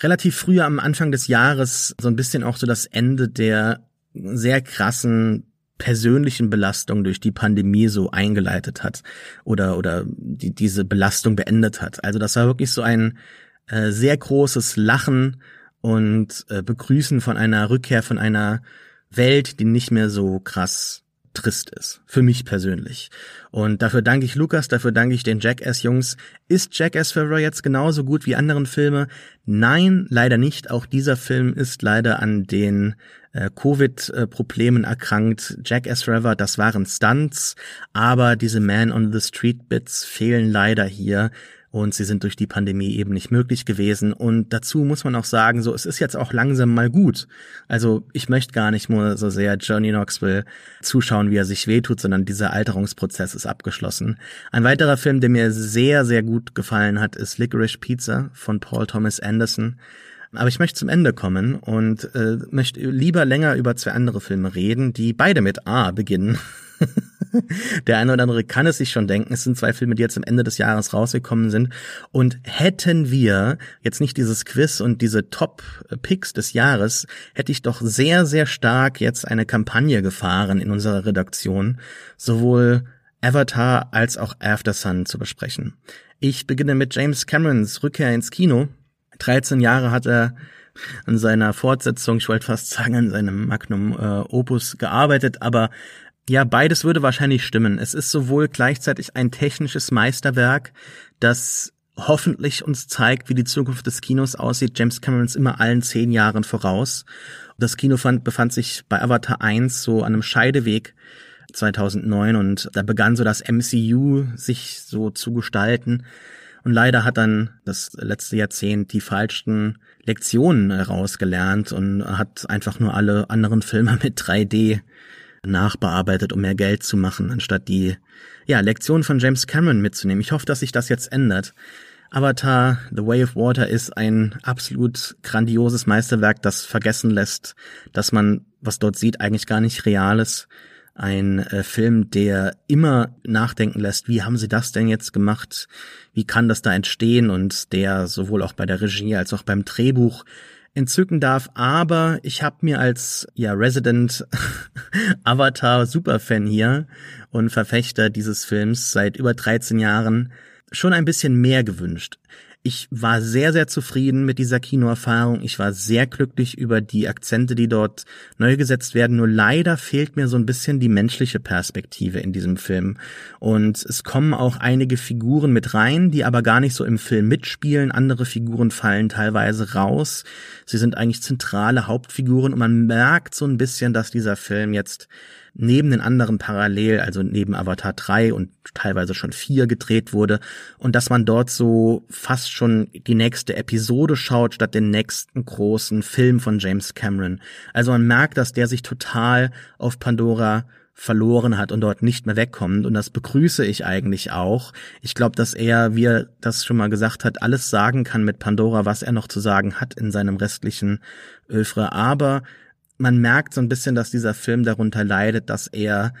relativ früh am Anfang des Jahres so ein bisschen auch so das Ende der sehr krassen persönlichen Belastung durch die Pandemie so eingeleitet hat oder oder die, diese Belastung beendet hat. Also das war wirklich so ein äh, sehr großes Lachen und äh, Begrüßen von einer Rückkehr von einer Welt, die nicht mehr so krass trist ist. Für mich persönlich. Und dafür danke ich Lukas, dafür danke ich den Jackass-Jungs. Ist Jackass Forever jetzt genauso gut wie anderen Filme? Nein, leider nicht. Auch dieser Film ist leider an den äh, Covid-Problemen erkrankt. Jackass Forever, das waren Stunts, aber diese Man on the Street Bits fehlen leider hier und sie sind durch die Pandemie eben nicht möglich gewesen. Und dazu muss man auch sagen, so es ist jetzt auch langsam mal gut. Also ich möchte gar nicht nur so sehr Johnny Knoxville zuschauen, wie er sich wehtut, sondern dieser Alterungsprozess ist abgeschlossen. Ein weiterer Film, der mir sehr, sehr gut gefallen hat, ist Licorice Pizza von Paul Thomas Anderson. Aber ich möchte zum Ende kommen und äh, möchte lieber länger über zwei andere Filme reden, die beide mit A beginnen. Der eine oder andere kann es sich schon denken. Es sind zwei Filme, die jetzt am Ende des Jahres rausgekommen sind. Und hätten wir jetzt nicht dieses Quiz und diese Top-Picks des Jahres, hätte ich doch sehr, sehr stark jetzt eine Kampagne gefahren in unserer Redaktion, sowohl Avatar als auch After Sun zu besprechen. Ich beginne mit James Camerons Rückkehr ins Kino. 13 Jahre hat er an seiner Fortsetzung, ich wollte fast sagen, an seinem Magnum äh, Opus gearbeitet, aber Ja, beides würde wahrscheinlich stimmen. Es ist sowohl gleichzeitig ein technisches Meisterwerk, das hoffentlich uns zeigt, wie die Zukunft des Kinos aussieht. James Cameron ist immer allen zehn Jahren voraus. Das Kino fand, befand sich bei Avatar 1 so an einem Scheideweg 2009 und da begann so das MCU sich so zu gestalten. Und leider hat dann das letzte Jahrzehnt die falschen Lektionen herausgelernt und hat einfach nur alle anderen Filme mit 3D nachbearbeitet, um mehr Geld zu machen, anstatt die ja, Lektion von James Cameron mitzunehmen. Ich hoffe, dass sich das jetzt ändert. Avatar, The Way of Water ist ein absolut grandioses Meisterwerk, das vergessen lässt, dass man, was dort sieht, eigentlich gar nicht real ist. Ein äh, Film, der immer nachdenken lässt, wie haben sie das denn jetzt gemacht? Wie kann das da entstehen? Und der sowohl auch bei der Regie als auch beim Drehbuch entzücken darf, aber ich habe mir als ja Resident Avatar Superfan hier und Verfechter dieses Films seit über 13 Jahren schon ein bisschen mehr gewünscht ich war sehr, sehr zufrieden mit dieser Kinoerfahrung. Ich war sehr glücklich über die Akzente, die dort neu gesetzt werden. Nur leider fehlt mir so ein bisschen die menschliche Perspektive in diesem Film. Und es kommen auch einige Figuren mit rein, die aber gar nicht so im Film mitspielen. Andere Figuren fallen teilweise raus. Sie sind eigentlich zentrale Hauptfiguren und man merkt so ein bisschen, dass dieser Film jetzt neben den anderen parallel, also neben Avatar 3 und teilweise schon 4 gedreht wurde und dass man dort so fast schon die nächste Episode schaut statt den nächsten großen Film von James Cameron. Also man merkt, dass der sich total auf Pandora verloren hat und dort nicht mehr wegkommt. Und das begrüße ich eigentlich auch. Ich glaube, dass er, wie er das schon mal gesagt hat, alles sagen kann mit Pandora, was er noch zu sagen hat in seinem restlichen Övre. Aber man merkt so ein bisschen, dass dieser Film darunter leidet, dass er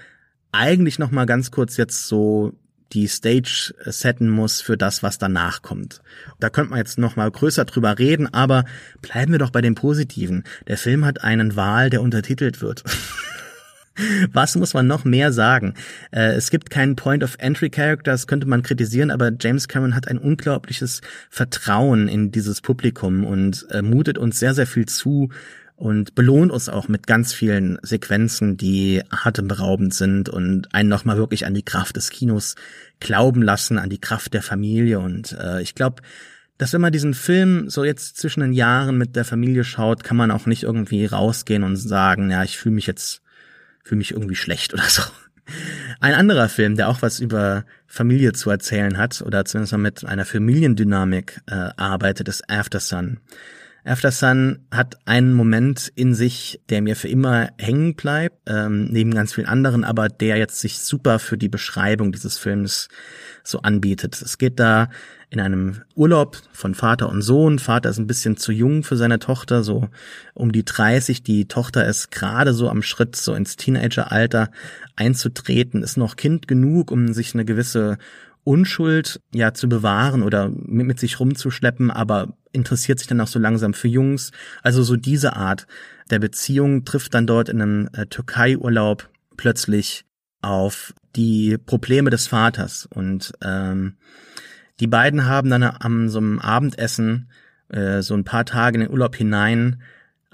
eigentlich noch mal ganz kurz jetzt so die Stage setten muss für das, was danach kommt. Da könnte man jetzt noch mal größer drüber reden, aber bleiben wir doch bei dem Positiven. Der Film hat einen Wahl, der untertitelt wird. Was muss man noch mehr sagen? Äh, es gibt keinen Point-of-Entry-Character, das könnte man kritisieren, aber James Cameron hat ein unglaubliches Vertrauen in dieses Publikum und äh, mutet uns sehr, sehr viel zu, und belohnt uns auch mit ganz vielen Sequenzen, die atemberaubend sind und einen nochmal wirklich an die Kraft des Kinos glauben lassen, an die Kraft der Familie. Und äh, ich glaube, dass wenn man diesen Film so jetzt zwischen den Jahren mit der Familie schaut, kann man auch nicht irgendwie rausgehen und sagen, ja, ich fühle mich jetzt, fühle mich irgendwie schlecht oder so. Ein anderer Film, der auch was über Familie zu erzählen hat oder zumindest mal mit einer Familiendynamik äh, arbeitet, ist After Sun. After Sun hat einen Moment in sich, der mir für immer hängen bleibt, ähm, neben ganz vielen anderen, aber der jetzt sich super für die Beschreibung dieses Films so anbietet. Es geht da in einem Urlaub von Vater und Sohn. Vater ist ein bisschen zu jung für seine Tochter, so um die 30. Die Tochter ist gerade so am Schritt, so ins Teenageralter einzutreten, ist noch Kind genug, um sich eine gewisse Unschuld ja zu bewahren oder mit, mit sich rumzuschleppen, aber interessiert sich dann auch so langsam für Jungs. Also so diese Art der Beziehung trifft dann dort in einem äh, Türkei-Urlaub plötzlich auf die Probleme des Vaters und ähm, die beiden haben dann am so einem Abendessen äh, so ein paar Tage in den Urlaub hinein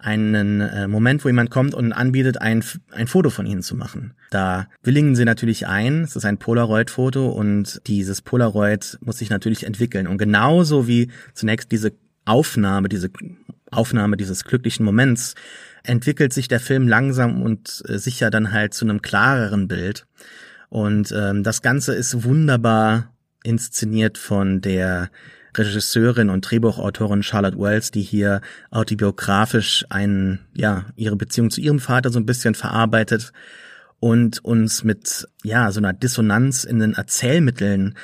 einen äh, Moment, wo jemand kommt und anbietet, ein, ein Foto von ihnen zu machen. Da willigen sie natürlich ein, es ist ein Polaroid-Foto und dieses Polaroid muss sich natürlich entwickeln. Und genauso wie zunächst diese Aufnahme, diese Aufnahme dieses glücklichen Moments, entwickelt sich der Film langsam und äh, sicher dann halt zu einem klareren Bild. Und ähm, das Ganze ist wunderbar inszeniert von der Regisseurin und Drehbuchautorin Charlotte Wells, die hier autobiografisch einen, ja, ihre Beziehung zu ihrem Vater so ein bisschen verarbeitet und uns mit, ja, so einer Dissonanz in den Erzählmitteln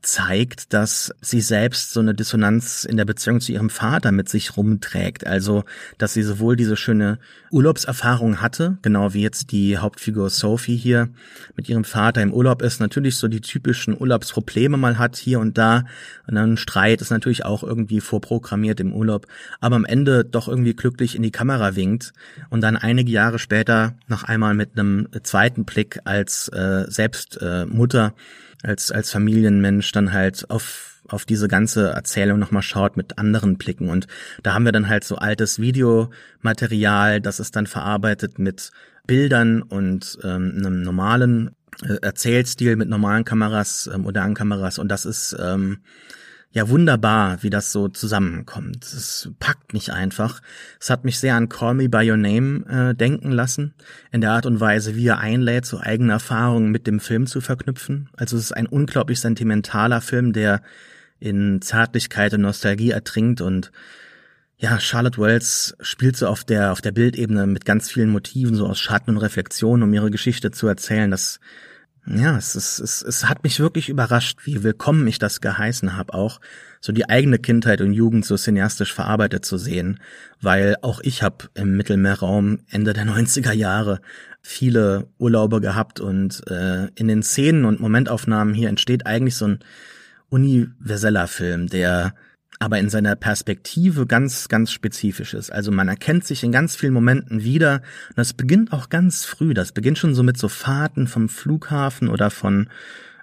zeigt, dass sie selbst so eine Dissonanz in der Beziehung zu ihrem Vater mit sich rumträgt. Also, dass sie sowohl diese schöne Urlaubserfahrung hatte, genau wie jetzt die Hauptfigur Sophie hier mit ihrem Vater im Urlaub ist, natürlich so die typischen Urlaubsprobleme mal hat hier und da. Und dann Streit ist natürlich auch irgendwie vorprogrammiert im Urlaub, aber am Ende doch irgendwie glücklich in die Kamera winkt und dann einige Jahre später noch einmal mit einem zweiten Blick als äh, selbst äh, Mutter als, als Familienmensch dann halt auf auf diese ganze Erzählung nochmal schaut mit anderen Blicken. Und da haben wir dann halt so altes Videomaterial, das ist dann verarbeitet mit Bildern und ähm, einem normalen äh, Erzählstil mit normalen Kameras, äh, modernen Kameras. Und das ist ähm, ja wunderbar, wie das so zusammenkommt. Es packt mich einfach. Es hat mich sehr an Call Me by Your Name äh, denken lassen, in der Art und Weise, wie er einlädt, so eigene Erfahrungen mit dem Film zu verknüpfen. Also es ist ein unglaublich sentimentaler Film, der in Zärtlichkeit und Nostalgie ertrinkt und ja, Charlotte Wells spielt so auf der, auf der Bildebene mit ganz vielen Motiven, so aus Schatten und Reflexion, um ihre Geschichte zu erzählen. Das ja, es, ist, es, es hat mich wirklich überrascht, wie willkommen ich das geheißen habe, auch so die eigene Kindheit und Jugend so cineastisch verarbeitet zu sehen, weil auch ich habe im Mittelmeerraum Ende der 90er Jahre viele Urlaube gehabt und äh, in den Szenen und Momentaufnahmen hier entsteht eigentlich so ein universeller Film, der aber in seiner Perspektive ganz, ganz spezifisch ist. Also man erkennt sich in ganz vielen Momenten wieder. Und das beginnt auch ganz früh. Das beginnt schon so mit so Fahrten vom Flughafen oder von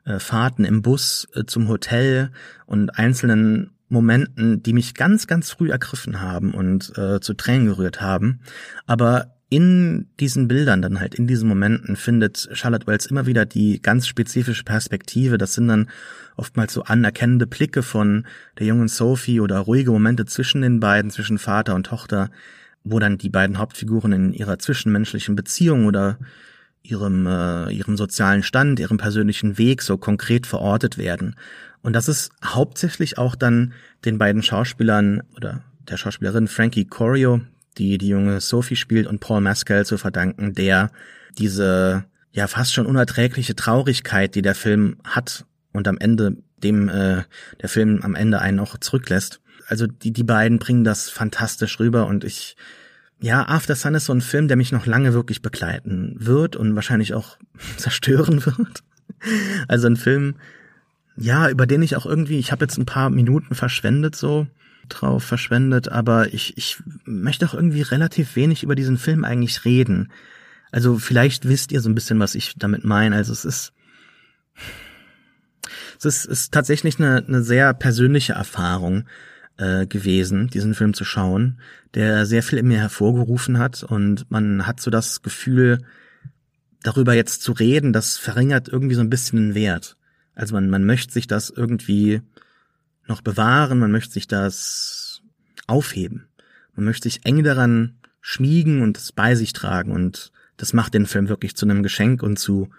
äh, Fahrten im Bus äh, zum Hotel und einzelnen Momenten, die mich ganz, ganz früh ergriffen haben und äh, zu Tränen gerührt haben. Aber in diesen Bildern dann halt, in diesen Momenten findet Charlotte Wells immer wieder die ganz spezifische Perspektive. Das sind dann oftmals so anerkennende Blicke von der jungen Sophie oder ruhige Momente zwischen den beiden, zwischen Vater und Tochter, wo dann die beiden Hauptfiguren in ihrer zwischenmenschlichen Beziehung oder ihrem, äh, ihrem sozialen Stand, ihrem persönlichen Weg so konkret verortet werden. Und das ist hauptsächlich auch dann den beiden Schauspielern oder der Schauspielerin Frankie Corio, die die junge Sophie spielt, und Paul Mescal zu verdanken, der diese ja fast schon unerträgliche Traurigkeit, die der Film hat und am Ende dem äh, der Film am Ende einen auch zurücklässt. Also die die beiden bringen das fantastisch rüber und ich ja, After Sun ist so ein Film, der mich noch lange wirklich begleiten wird und wahrscheinlich auch zerstören wird. Also ein Film, ja, über den ich auch irgendwie, ich habe jetzt ein paar Minuten verschwendet so, drauf verschwendet, aber ich, ich möchte auch irgendwie relativ wenig über diesen Film eigentlich reden. Also vielleicht wisst ihr so ein bisschen, was ich damit meine. Also es ist, es ist, ist tatsächlich eine, eine sehr persönliche Erfahrung äh, gewesen, diesen Film zu schauen, der sehr viel in mir hervorgerufen hat und man hat so das Gefühl, darüber jetzt zu reden, das verringert irgendwie so ein bisschen den Wert. Also man, man möchte sich das irgendwie noch bewahren, man möchte sich das aufheben. Man möchte sich eng daran schmiegen und es bei sich tragen und das macht den Film wirklich zu einem Geschenk und zu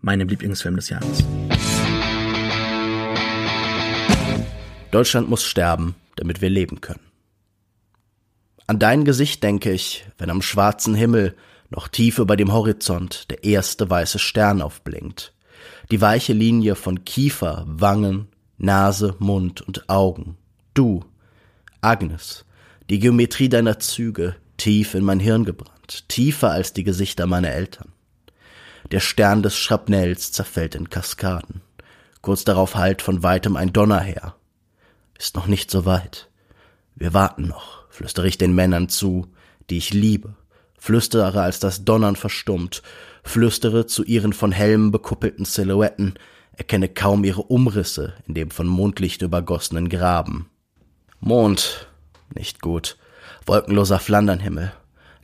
meinem Lieblingsfilm des Jahres. Deutschland muss sterben, damit wir leben können. An dein Gesicht denke ich, wenn am schwarzen Himmel noch tief über dem Horizont der erste weiße Stern aufblinkt. Die weiche Linie von Kiefer, Wangen, Nase, Mund und Augen. Du, Agnes, die Geometrie deiner Züge, tief in mein Hirn gebrannt, tiefer als die Gesichter meiner Eltern. Der Stern des Schrapnells zerfällt in Kaskaden. Kurz darauf hallt von weitem ein Donner her. Ist noch nicht so weit. Wir warten noch, flüstere ich den Männern zu, die ich liebe, flüstere, als das Donnern verstummt, flüstere zu ihren von Helmen bekuppelten Silhouetten, erkenne kaum ihre Umrisse in dem von Mondlicht übergossenen Graben. Mond, nicht gut, wolkenloser Flandernhimmel.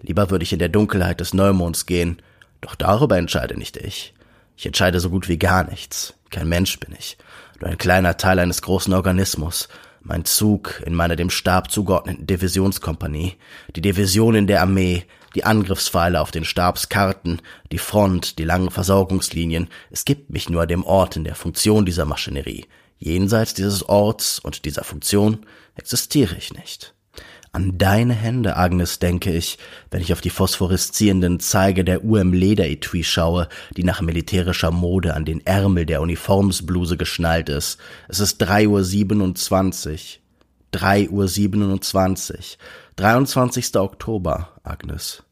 Lieber würde ich in der Dunkelheit des Neumonds gehen, doch darüber entscheide nicht ich. Ich entscheide so gut wie gar nichts. Kein Mensch bin ich, nur ein kleiner Teil eines großen Organismus. Mein Zug in meiner dem Stab zugeordneten Divisionskompanie, die Division in der Armee, die Angriffspfeile auf den Stabskarten, die Front, die langen Versorgungslinien. Es gibt mich nur dem Ort in der Funktion dieser Maschinerie. Jenseits dieses Orts und dieser Funktion existiere ich nicht. An deine Hände, Agnes, denke ich, wenn ich auf die phosphoreszierenden Zeige der UM Lederetui schaue, die nach militärischer Mode an den Ärmel der Uniformsbluse geschnallt ist. Es ist drei Uhr. siebenundzwanzig. Drei Uhr. siebenundzwanzig. 23. Oktober, Agnes.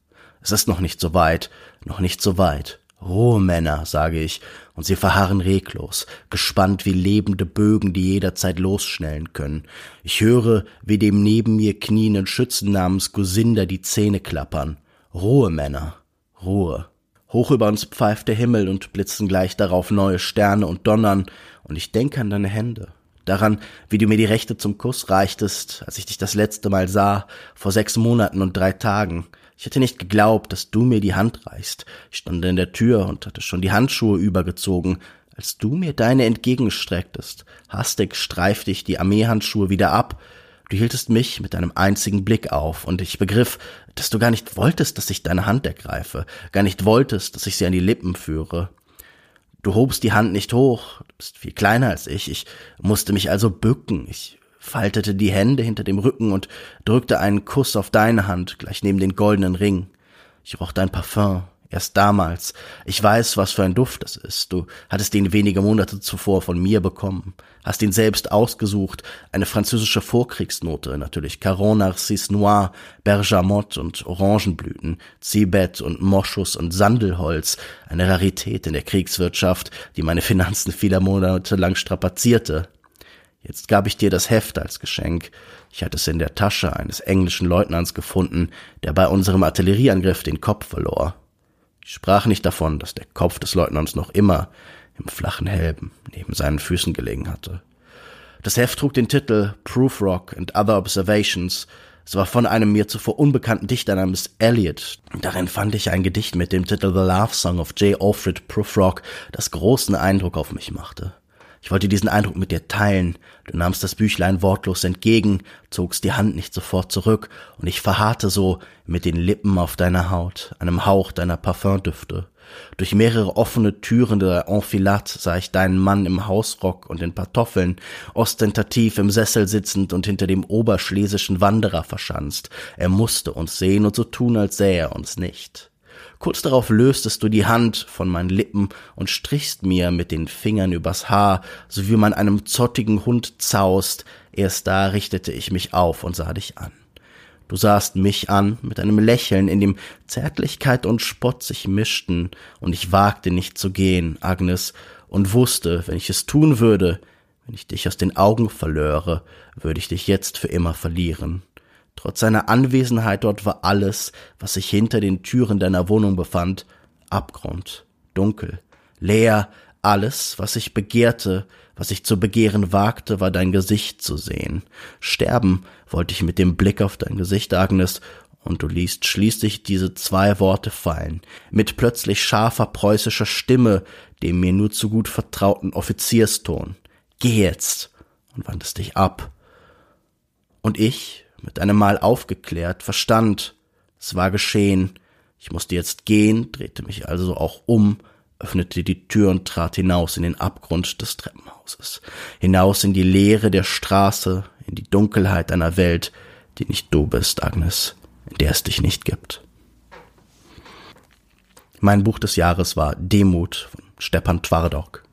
Es ist noch nicht so weit, noch nicht so weit. Rohe Männer, sage ich, und sie verharren reglos, gespannt wie lebende Bögen, die jederzeit losschnellen können. Ich höre, wie dem neben mir knienden Schützen namens Gusinda die Zähne klappern. Rohe Männer, Ruhe. Hoch über uns pfeift der Himmel und blitzen gleich darauf neue Sterne und Donnern, und ich denke an deine Hände, daran, wie du mir die Rechte zum Kuss reichtest, als ich dich das letzte Mal sah, vor sechs Monaten und drei Tagen, Ich hätte nicht geglaubt, dass du mir die Hand reichst. Ich stand in der Tür und hatte schon die Handschuhe übergezogen, als du mir deine entgegenstrecktest. Hastig streifte ich die Armeehandschuhe wieder ab. Du hieltest mich mit einem einzigen Blick auf, und ich begriff, dass du gar nicht wolltest, dass ich deine Hand ergreife, gar nicht wolltest, dass ich sie an die Lippen führe. Du hobst die Hand nicht hoch, du bist viel kleiner als ich, ich musste mich also bücken, ich faltete die Hände hinter dem Rücken und drückte einen Kuss auf deine Hand, gleich neben den goldenen Ring. Ich roch dein Parfum, erst damals. Ich weiß, was für ein Duft das ist. Du hattest ihn wenige Monate zuvor von mir bekommen, hast ihn selbst ausgesucht, eine französische Vorkriegsnote, natürlich Caron Narcisse Noir, Bergamotte und Orangenblüten, Zibet und Moschus und Sandelholz, eine Rarität in der Kriegswirtschaft, die meine Finanzen vieler Monate lang strapazierte. Jetzt gab ich dir das Heft als Geschenk. Ich hatte es in der Tasche eines englischen Leutnants gefunden, der bei unserem Artillerieangriff den Kopf verlor. Ich sprach nicht davon, dass der Kopf des Leutnants noch immer im flachen Helm neben seinen Füßen gelegen hatte. Das Heft trug den Titel Proof Rock and Other Observations. Es war von einem mir zuvor unbekannten Dichter namens Eliot. Darin fand ich ein Gedicht mit dem Titel The Love Song of J. Alfred Prufrock, das großen Eindruck auf mich machte. Ich wollte diesen Eindruck mit dir teilen. Du nahmst das Büchlein wortlos entgegen, zogst die Hand nicht sofort zurück, und ich verharrte so mit den Lippen auf deiner Haut, einem Hauch deiner Parfümdüfte. Durch mehrere offene Türen der Enfilade sah ich deinen Mann im Hausrock und in Pantoffeln, ostentativ im Sessel sitzend und hinter dem oberschlesischen Wanderer verschanzt. Er musste uns sehen und so tun, als sähe er uns nicht. Kurz darauf löstest du die Hand von meinen Lippen und strichst mir mit den Fingern übers Haar, so wie man einem zottigen Hund zaust. Erst da richtete ich mich auf und sah dich an. Du sahst mich an mit einem Lächeln, in dem Zärtlichkeit und Spott sich mischten, und ich wagte nicht zu gehen, Agnes, und wusste, wenn ich es tun würde, wenn ich dich aus den Augen verlöre, würde ich dich jetzt für immer verlieren. Trotz seiner Anwesenheit dort war alles, was sich hinter den Türen deiner Wohnung befand, Abgrund, dunkel, leer, alles, was ich begehrte, was ich zu begehren wagte, war dein Gesicht zu sehen. Sterben wollte ich mit dem Blick auf dein Gesicht, Agnes, und du liest schließlich diese zwei Worte fallen, mit plötzlich scharfer preußischer Stimme, dem mir nur zu gut vertrauten Offizierston. Geh jetzt! und wandest dich ab. Und ich, mit einem Mal aufgeklärt, verstand, es war geschehen, ich musste jetzt gehen, drehte mich also auch um, öffnete die Tür und trat hinaus in den Abgrund des Treppenhauses, hinaus in die Leere der Straße, in die Dunkelheit einer Welt, die nicht du bist, Agnes, in der es dich nicht gibt. Mein Buch des Jahres war Demut von Stepan Twardok.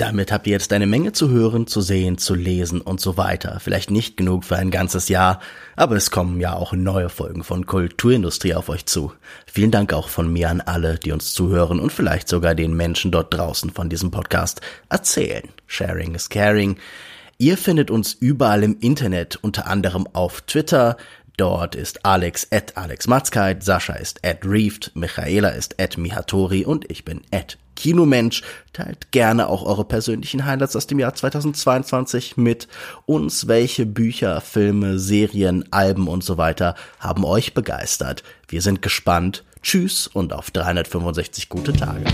Damit habt ihr jetzt eine Menge zu hören, zu sehen, zu lesen und so weiter. Vielleicht nicht genug für ein ganzes Jahr, aber es kommen ja auch neue Folgen von Kulturindustrie auf euch zu. Vielen Dank auch von mir an alle, die uns zuhören und vielleicht sogar den Menschen dort draußen von diesem Podcast erzählen. Sharing is caring. Ihr findet uns überall im Internet, unter anderem auf Twitter, Dort ist Alex at Alex Matzkeit, Sascha ist at Reeft, Michaela ist at Mihatori und ich bin at Kinomensch. Teilt gerne auch eure persönlichen Highlights aus dem Jahr 2022 mit uns. Welche Bücher, Filme, Serien, Alben und so weiter haben euch begeistert? Wir sind gespannt. Tschüss und auf 365 gute Tage.